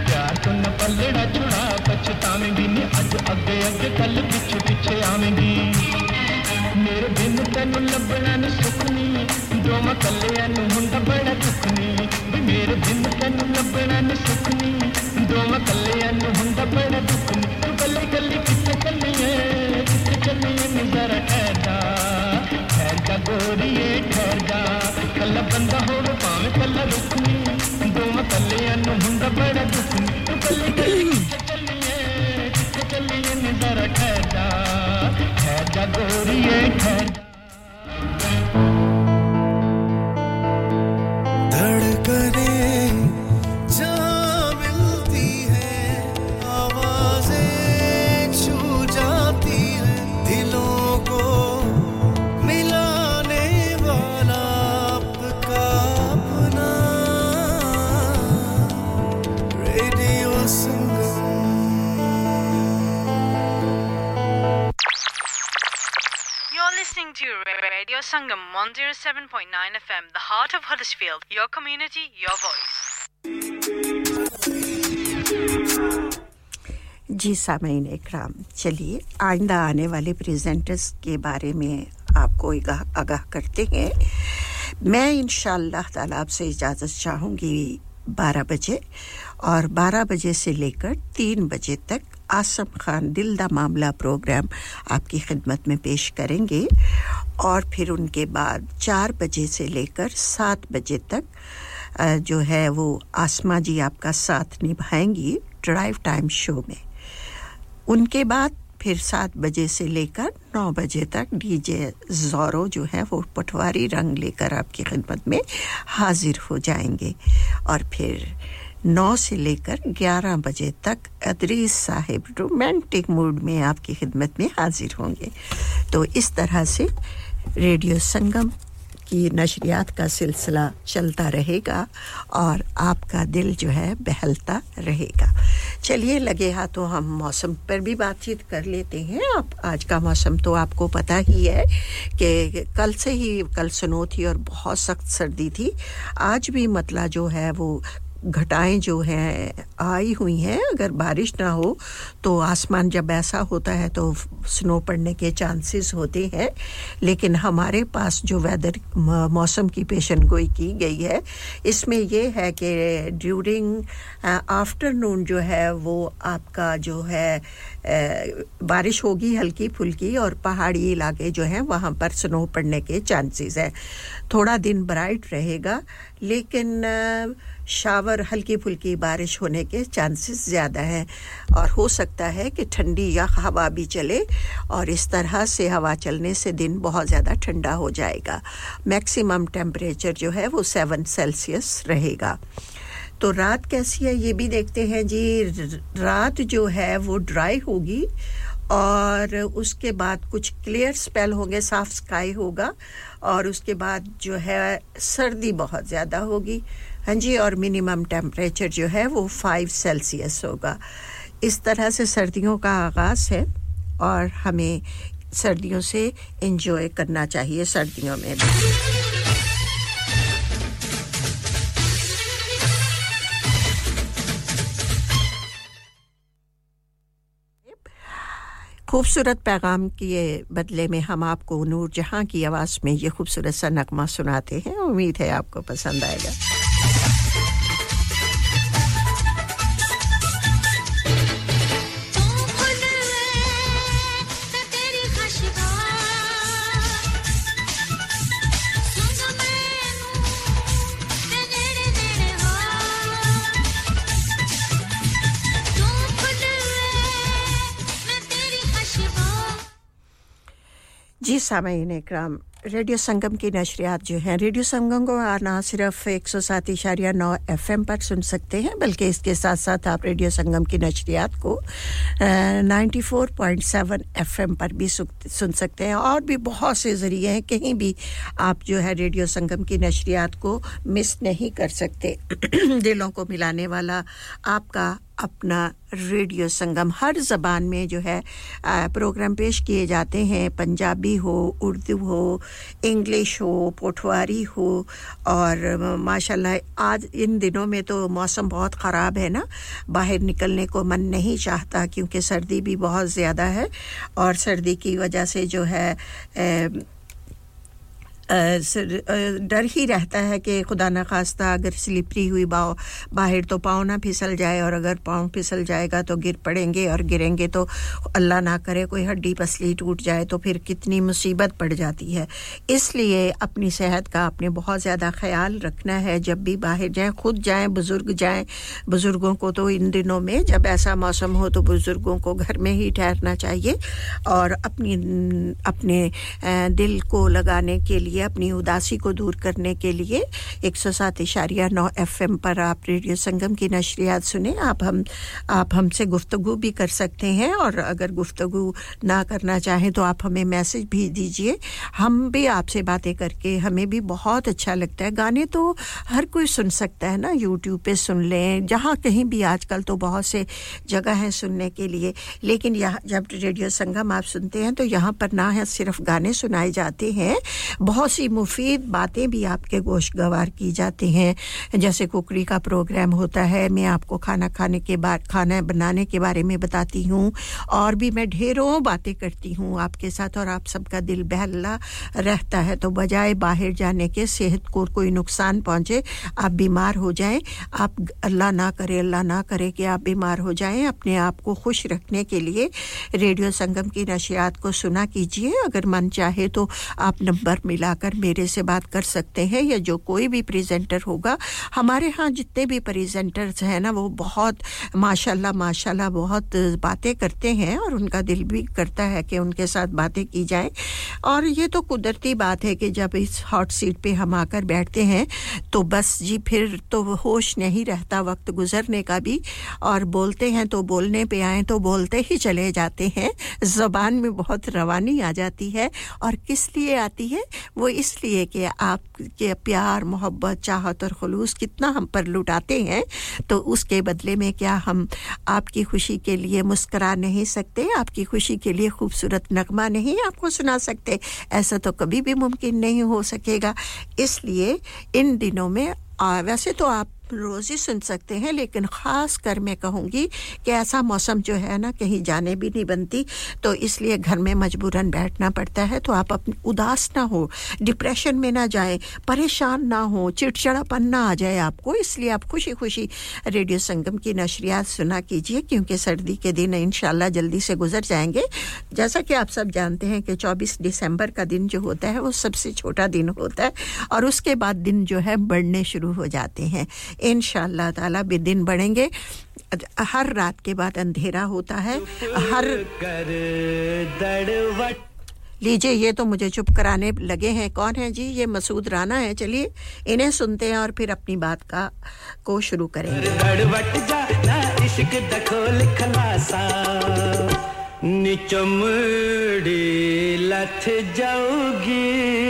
प्यार तो को पलड़ा छुड़ा, पछतावेंगी अज अगे अगे कल पिछे पिछे आवेंगी। मेरे बिन तेन लभना नी सुख जो मैं कलिया बड़ा दुखनी। मेरे बिन तेन लभना नी सुख जो मैं कलिया बड़ा दुखनी। तू कली गोरिए कला बंदा हो भावे कला रुकनी। ಕಲ್ಲೆಯನ್ನು ಹುಂದ ಬಡದು ಕಲ್ಲಿಯೇ ಕಲ್ಲಿಯನ್ನು ದರ ಖೇದ ಖೇದ ಗೋರಿಯೇ ಖೇದ Radio 107.9 FM, the heart of Huddersfield. Your community, your voice. जी सामीन इकराम चलिए आइंदा आने वाले प्रेजेंटर्स के बारे में आपको आगाह करते हैं मैं इन ताला आपसे इजाज़त चाहूँगी 12 बजे और 12 बजे से लेकर 3 बजे तक आसम खान दिल दा मामला प्रोग्राम आपकी खिदमत में पेश करेंगे और फिर उनके बाद चार बजे से लेकर सात बजे तक जो है वो आसमा जी आपका साथ निभाएँगी ड्राइव टाइम शो में। उनके बाद फिर सात बजे से लेकर नौ बजे तक डीजे जोरो जो है वो पटवारी रंग लेकर आपकी खिदमत में हाजिर हो जाएँगे। और फिर नौ से लेकर ग्यारह बजे तक अदरीस साहिब रोमांटिक मूड में आपकी खिदमत में हाजिर होंगे। तो इस तरह से रेडियो संगम की नशरियात का सिलसिला चलता रहेगा और आपका दिल जो है बहलता रहेगा। चलिए, लगे हाथों हम मौसम पर भी बातचीत कर लेते हैं। आप, आज का मौसम तो आपको पता ही है कि कल से ही कल सुनो थी और बहुत सख्त सर्दी थी। आज भी मतला जो है वो घटाएँ जो हैं, आई हुई हैं। अगर बारिश ना हो तो आसमान जब ऐसा होता है तो स्नो पड़ने के चांसेस होते हैं। लेकिन हमारे पास जो वेदर मौसम की पेशन गोई की गई है, इसमें यह है कि ड्यूरिंग आफ्टरनून जो है, वो आपका जो है बारिश होगी हल्की फुल्की और पहाड़ी इलाके जो हैं वहाँ पर स्नो पड़ने के चांसेस हैं। थोड़ा दिन ब्राइट रहेगा, लेकिन शावर हल्की फुल्की बारिश होने के चांसेस ज़्यादा हैं। और हो सकता है कि ठंडी या हवा भी चले, और इस तरह से हवा चलने से दिन बहुत ज़्यादा ठंडा हो जाएगा। मैक्सिमम टेम्परेचर जो है वो सेवन सेल्सियस रहेगा। तो रात कैसी है ये भी देखते हैं जी। रात जो है वो ड्राई होगी और उसके बाद कुछ क्लियर स्पेल होंगे, साफ़ स्काई होगा और उसके बाद जो है सर्दी बहुत ज़्यादा होगी। हाँ जी, और मिनिमम टेम्परेचर जो है वो फाइव सेल्सियस होगा। इस तरह से सर्दियों का आगाज़ है और हमें सर्दियों से एंजॉय करना चाहिए सर्दियों में भी। खूबसूरत पैगाम के बदले में हम आपको नूर जहाँ की आवाज़ में ये खूबसूरत सा नगमा सुनाते हैं। उम्मीद है आपको पसंद आएगा। जी सामीन इकराम रेडियो संगम की नशरियात जो हैं, रेडियो संगम को ना सिर्फ़ एक सौ सात इशारिया नौ एफ़ एम पर सुन सकते हैं, बल्कि इसके साथ साथ आप रेडियो संगम की नशरियात को ninety four point seven F M पर भी सुन सकते हैं और भी बहुत से ज़रिए हैं, कहीं भी आप जो है रेडियो संगम की नशरियात को मिस नहीं कर सकते। दिलों को मिलाने वाला आपका अपना रेडियो संगम हर ज़बान में जो है प्रोग्राम पेश किए जाते हैं। पंजाबी हो, उर्दू हो, इंग्लिश हो, पोठवारी हो और माशाल्लाह आज इन दिनों में तो मौसम बहुत ख़राब है ना। बाहर निकलने को मन नहीं चाहता क्योंकि सर्दी भी बहुत ज़्यादा है और सर्दी की वजह से जो है डर ही रहता है कि खुदा न खास्ता अगर स्लिपरी हुई बाव बाहर तो पाँव ना फिसल जाए और अगर पाँव फिसल जाएगा तो गिर पड़ेंगे और गिरेंगे तो अल्लाह ना करे कोई हड्डी पसली टूट जाए तो फिर कितनी मुसीबत पड़ जाती है। इसलिए अपनी सेहत का आपने बहुत ज़्यादा ख्याल रखना है। जब भी बाहर जाएँ, खुद जाएँ, बुज़ुर्ग जाएँ, बुज़ुर्गों को तो इन दिनों में जब ऐसा मौसम हो तो बुज़ुर्गों को घर में ही ठहरना चाहिए और अपनी, अपने दिल को लगाने के लिए लिए अपनी उदासी को दूर करने के लिए एक सौ सात इशारिया नौ एफ़ पर आप रेडियो संगम की नशरियात सुने। आप हम, आप हमसे गुफ्तगु भी कर सकते हैं और अगर गुफ्तगु ना करना चाहें तो आप हमें मैसेज भी दीजिए। हम भी आपसे बातें करके हमें भी बहुत अच्छा लगता है। गाने तो हर कोई सुन सकता है ना यूट्यूब पे सुन लें, जहाँ कहीं भी आजकल तो बहुत से जगह हैं सुनने के लिए। लेकिन यहाँ, जब रेडियो संगम आप सुनते हैं तो यहाँ पर ना है सिर्फ़ गाने सुनाए जाते हैं, बहुत बहुत सी मुफीद बातें भी आपके गोश गवार की जाती हैं। जैसे कुकरी का प्रोग्राम होता है, मैं आपको खाना खाने के बाद, खाना बनाने के बारे में बताती हूँ और भी मैं ढेरों बातें करती हूँ आपके साथ और आप सबका दिल बहला रहता है। तो बजाय बाहर जाने के सेहत को कोई नुकसान पहुँचे, आप बीमार हो जाएँ। आप अल्लाह ना करे, अल्लाह ना करे कि आप बीमार हो जाएँ। अपने आप को खुश रखने के लिए रेडियो संगम की नशियात को सुना कीजिए। अगर मन चाहे तो आप नंबर मिला आकर मेरे से बात कर सकते हैं या जो कोई भी प्रेजेंटर होगा। हमारे यहाँ जितने भी प्रेजेंटर्स हैं ना, वो बहुत, माशाल्लाह माशाल्लाह, बहुत बातें करते हैं और उनका दिल भी करता है कि उनके साथ बातें की जाए। और ये तो कुदरती बात है कि जब इस हॉट सीट पे हम आकर बैठते हैं तो बस जी, फिर तो होश नहीं रहता, वक्त गुजरने का भी। और बोलते हैं तो बोलने पे आए तो बोलते ही चले जाते हैं। ज़बान में बहुत रवानी आ जाती है। और किस लिए आती है? वो इसलिए कि आपके प्यार मोहब्बत चाहत और खलूस कितना हम पर लुटाते हैं तो उसके बदले में क्या हम आपकी खुशी के लिए मुस्करा नहीं सकते आपकी खुशी के लिए खूबसूरत नगमा नहीं आपको सुना सकते? ऐसा तो कभी भी मुमकिन नहीं हो सकेगा। इसलिए इन दिनों में आ, वैसे तो आप रोज़ ही सुन सकते हैं, लेकिन ख़ास कर मैं कहूँगी कि ऐसा मौसम जो है ना, कहीं जाने भी नहीं बनती। तो इसलिए घर में मजबूरन बैठना पड़ता है तो आप अपनी उदास ना हो, डिप्रेशन में ना जाए, परेशान ना हो, चिड़चिड़ापन ना आ जाए आपको। इसलिए आप खुशी खुशी रेडियो संगम की नशरियात सुना कीजिए, क्योंकि सर्दी के दिन इन जल्दी से गुजर जाएँगे। जैसा कि आप सब जानते हैं कि चौबीस दिसंबर का दिन जो होता है, वो सबसे छोटा दिन होता है, और उसके बाद दिन जो है, बढ़ने शुरू हो जाते हैं। इन ताला दिन बढ़ेंगे। हर रात के बाद अंधेरा होता है। हर लीजिए, ये तो मुझे चुप कराने लगे हैं। कौन है जी? ये मसूद राना है। चलिए, इन्हें सुनते हैं और फिर अपनी बात का, को शुरू करेंगे। निचमड़ी लथ जाओगी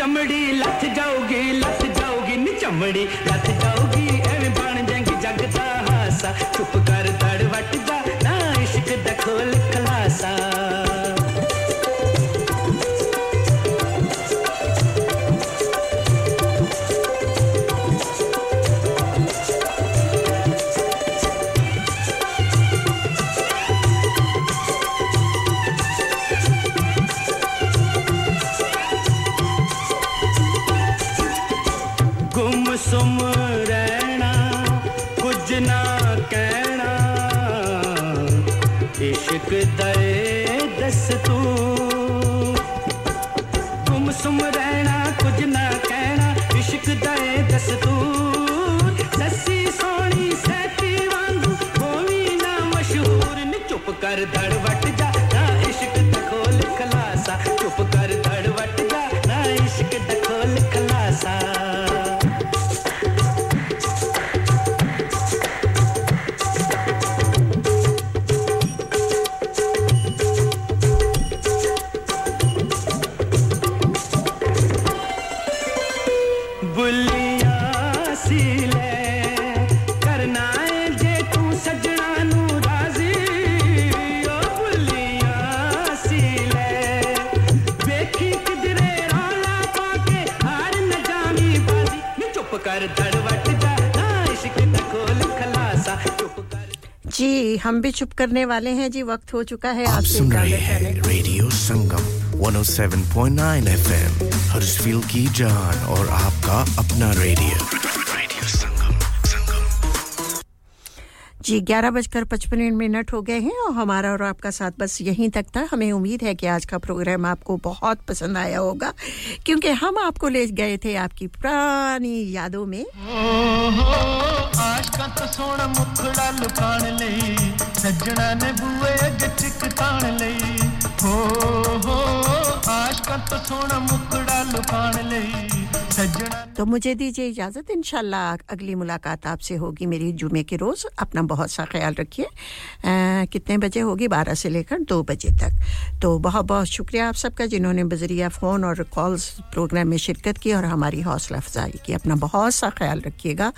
चमड़ी लथ जाओगी लथ जाओगी नी चमड़ी। सुम रहना, कुछ ना कहना। इश्क दे दस तू गुमसुम रहना, कुछ ना कहना। इश्क दे दस तू हम भी चुप करने वाले हैं। जी वक्त हो चुका है आप सुन रहे हैं। रेडियो संगम 107.9 एफएम हर की जान और आपका अपना रेडियो। जी, ग्यारह बजकर पचपन मिनट हो गए हैं और हमारा और आपका साथ बस यहीं तक था। हमें उम्मीद है कि आज का प्रोग्राम आपको बहुत पसंद आया होगा, क्योंकि हम आपको ले गए थे आपकी पुरानी यादों में। आज का तो सोना तो सोना तो मुझे दीजिए इजाज़त इंशाल्लाह अगली मुलाकात आपसे होगी मेरी जुमे के रोज़। अपना बहुत सा ख्याल रखिए। कितने बजे होगी? बारह से लेकर दो बजे तक। तो बहुत बहुत शुक्रिया आप सबका जिन्होंने बजरिया फ़ोन और कॉल्स प्रोग्राम में शिरकत की और हमारी हौसला अफजाई की। अपना बहुत सा ख्याल रखिएगा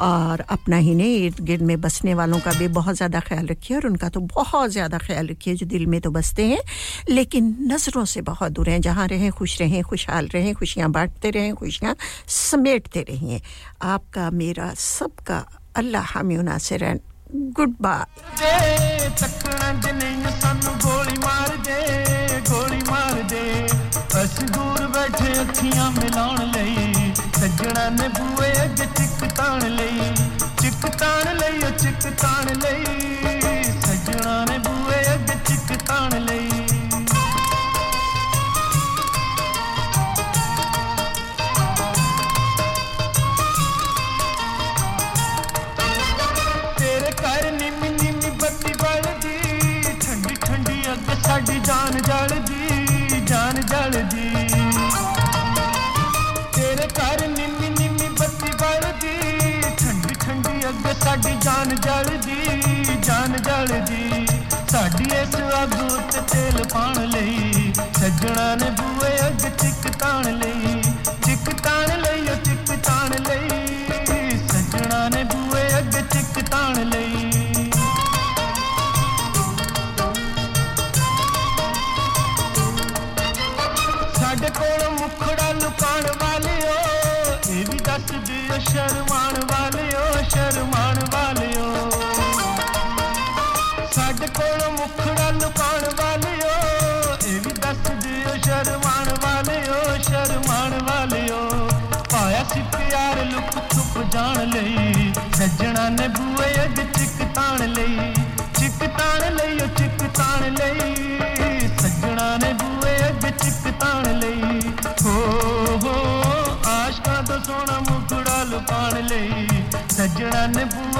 और अपना ही नहीं, इर्द गिर्द में बसने वालों का भी बहुत ज़्यादा ख्याल रखिए और उनका तो बहुत ज़्यादा ख्याल रखिए जो दिल में तो बसते हैं, लेकिन नज़रों से बहुत दूर हैं। जहाँ रहें, खुश रहें, खुशहाल रहें, खुशियाँ बांटते रहें खुशियाँ समेटते रहिए आपका मेरा सबका अल्लाह हामी नासिर गुड बाय ਦੇ ਤੱਕਣਾ ਜੇ ਨਹੀਂ ਸਾਨੂੰ ਗੋਲੀ ਮਾਰ ਦੇ ਗੋਲੀ ਮਾਰ ਦੇ ਅਸੀਂ ਦੂਰ ਬੈਠੇ ਅੱਖੀਆਂ ਮਿਲਾਉਣ ਲਈ ਸੱਜਣਾ ਨੇ ਬੂਏ ਅੱਗੇ ਚਿੱਕ ਤਾਣ ਲਈ ਚਿੱਕ ਤਾਣ ਲਈ ਉਹ ਚਿੱਕ ਤਾਣ ਲਈ ਜਾਨ ਜਲਦੀ ਜਾਨ ਜਲਦੀ ਸਾਡੀ ਇਸ ਅੱਗ ਉੱਤੇ ਤੇਲ ਪਾਣ ਲਈ ਸੱਜਣਾ ਨੇ ਬੂਏ सजना ने बुआ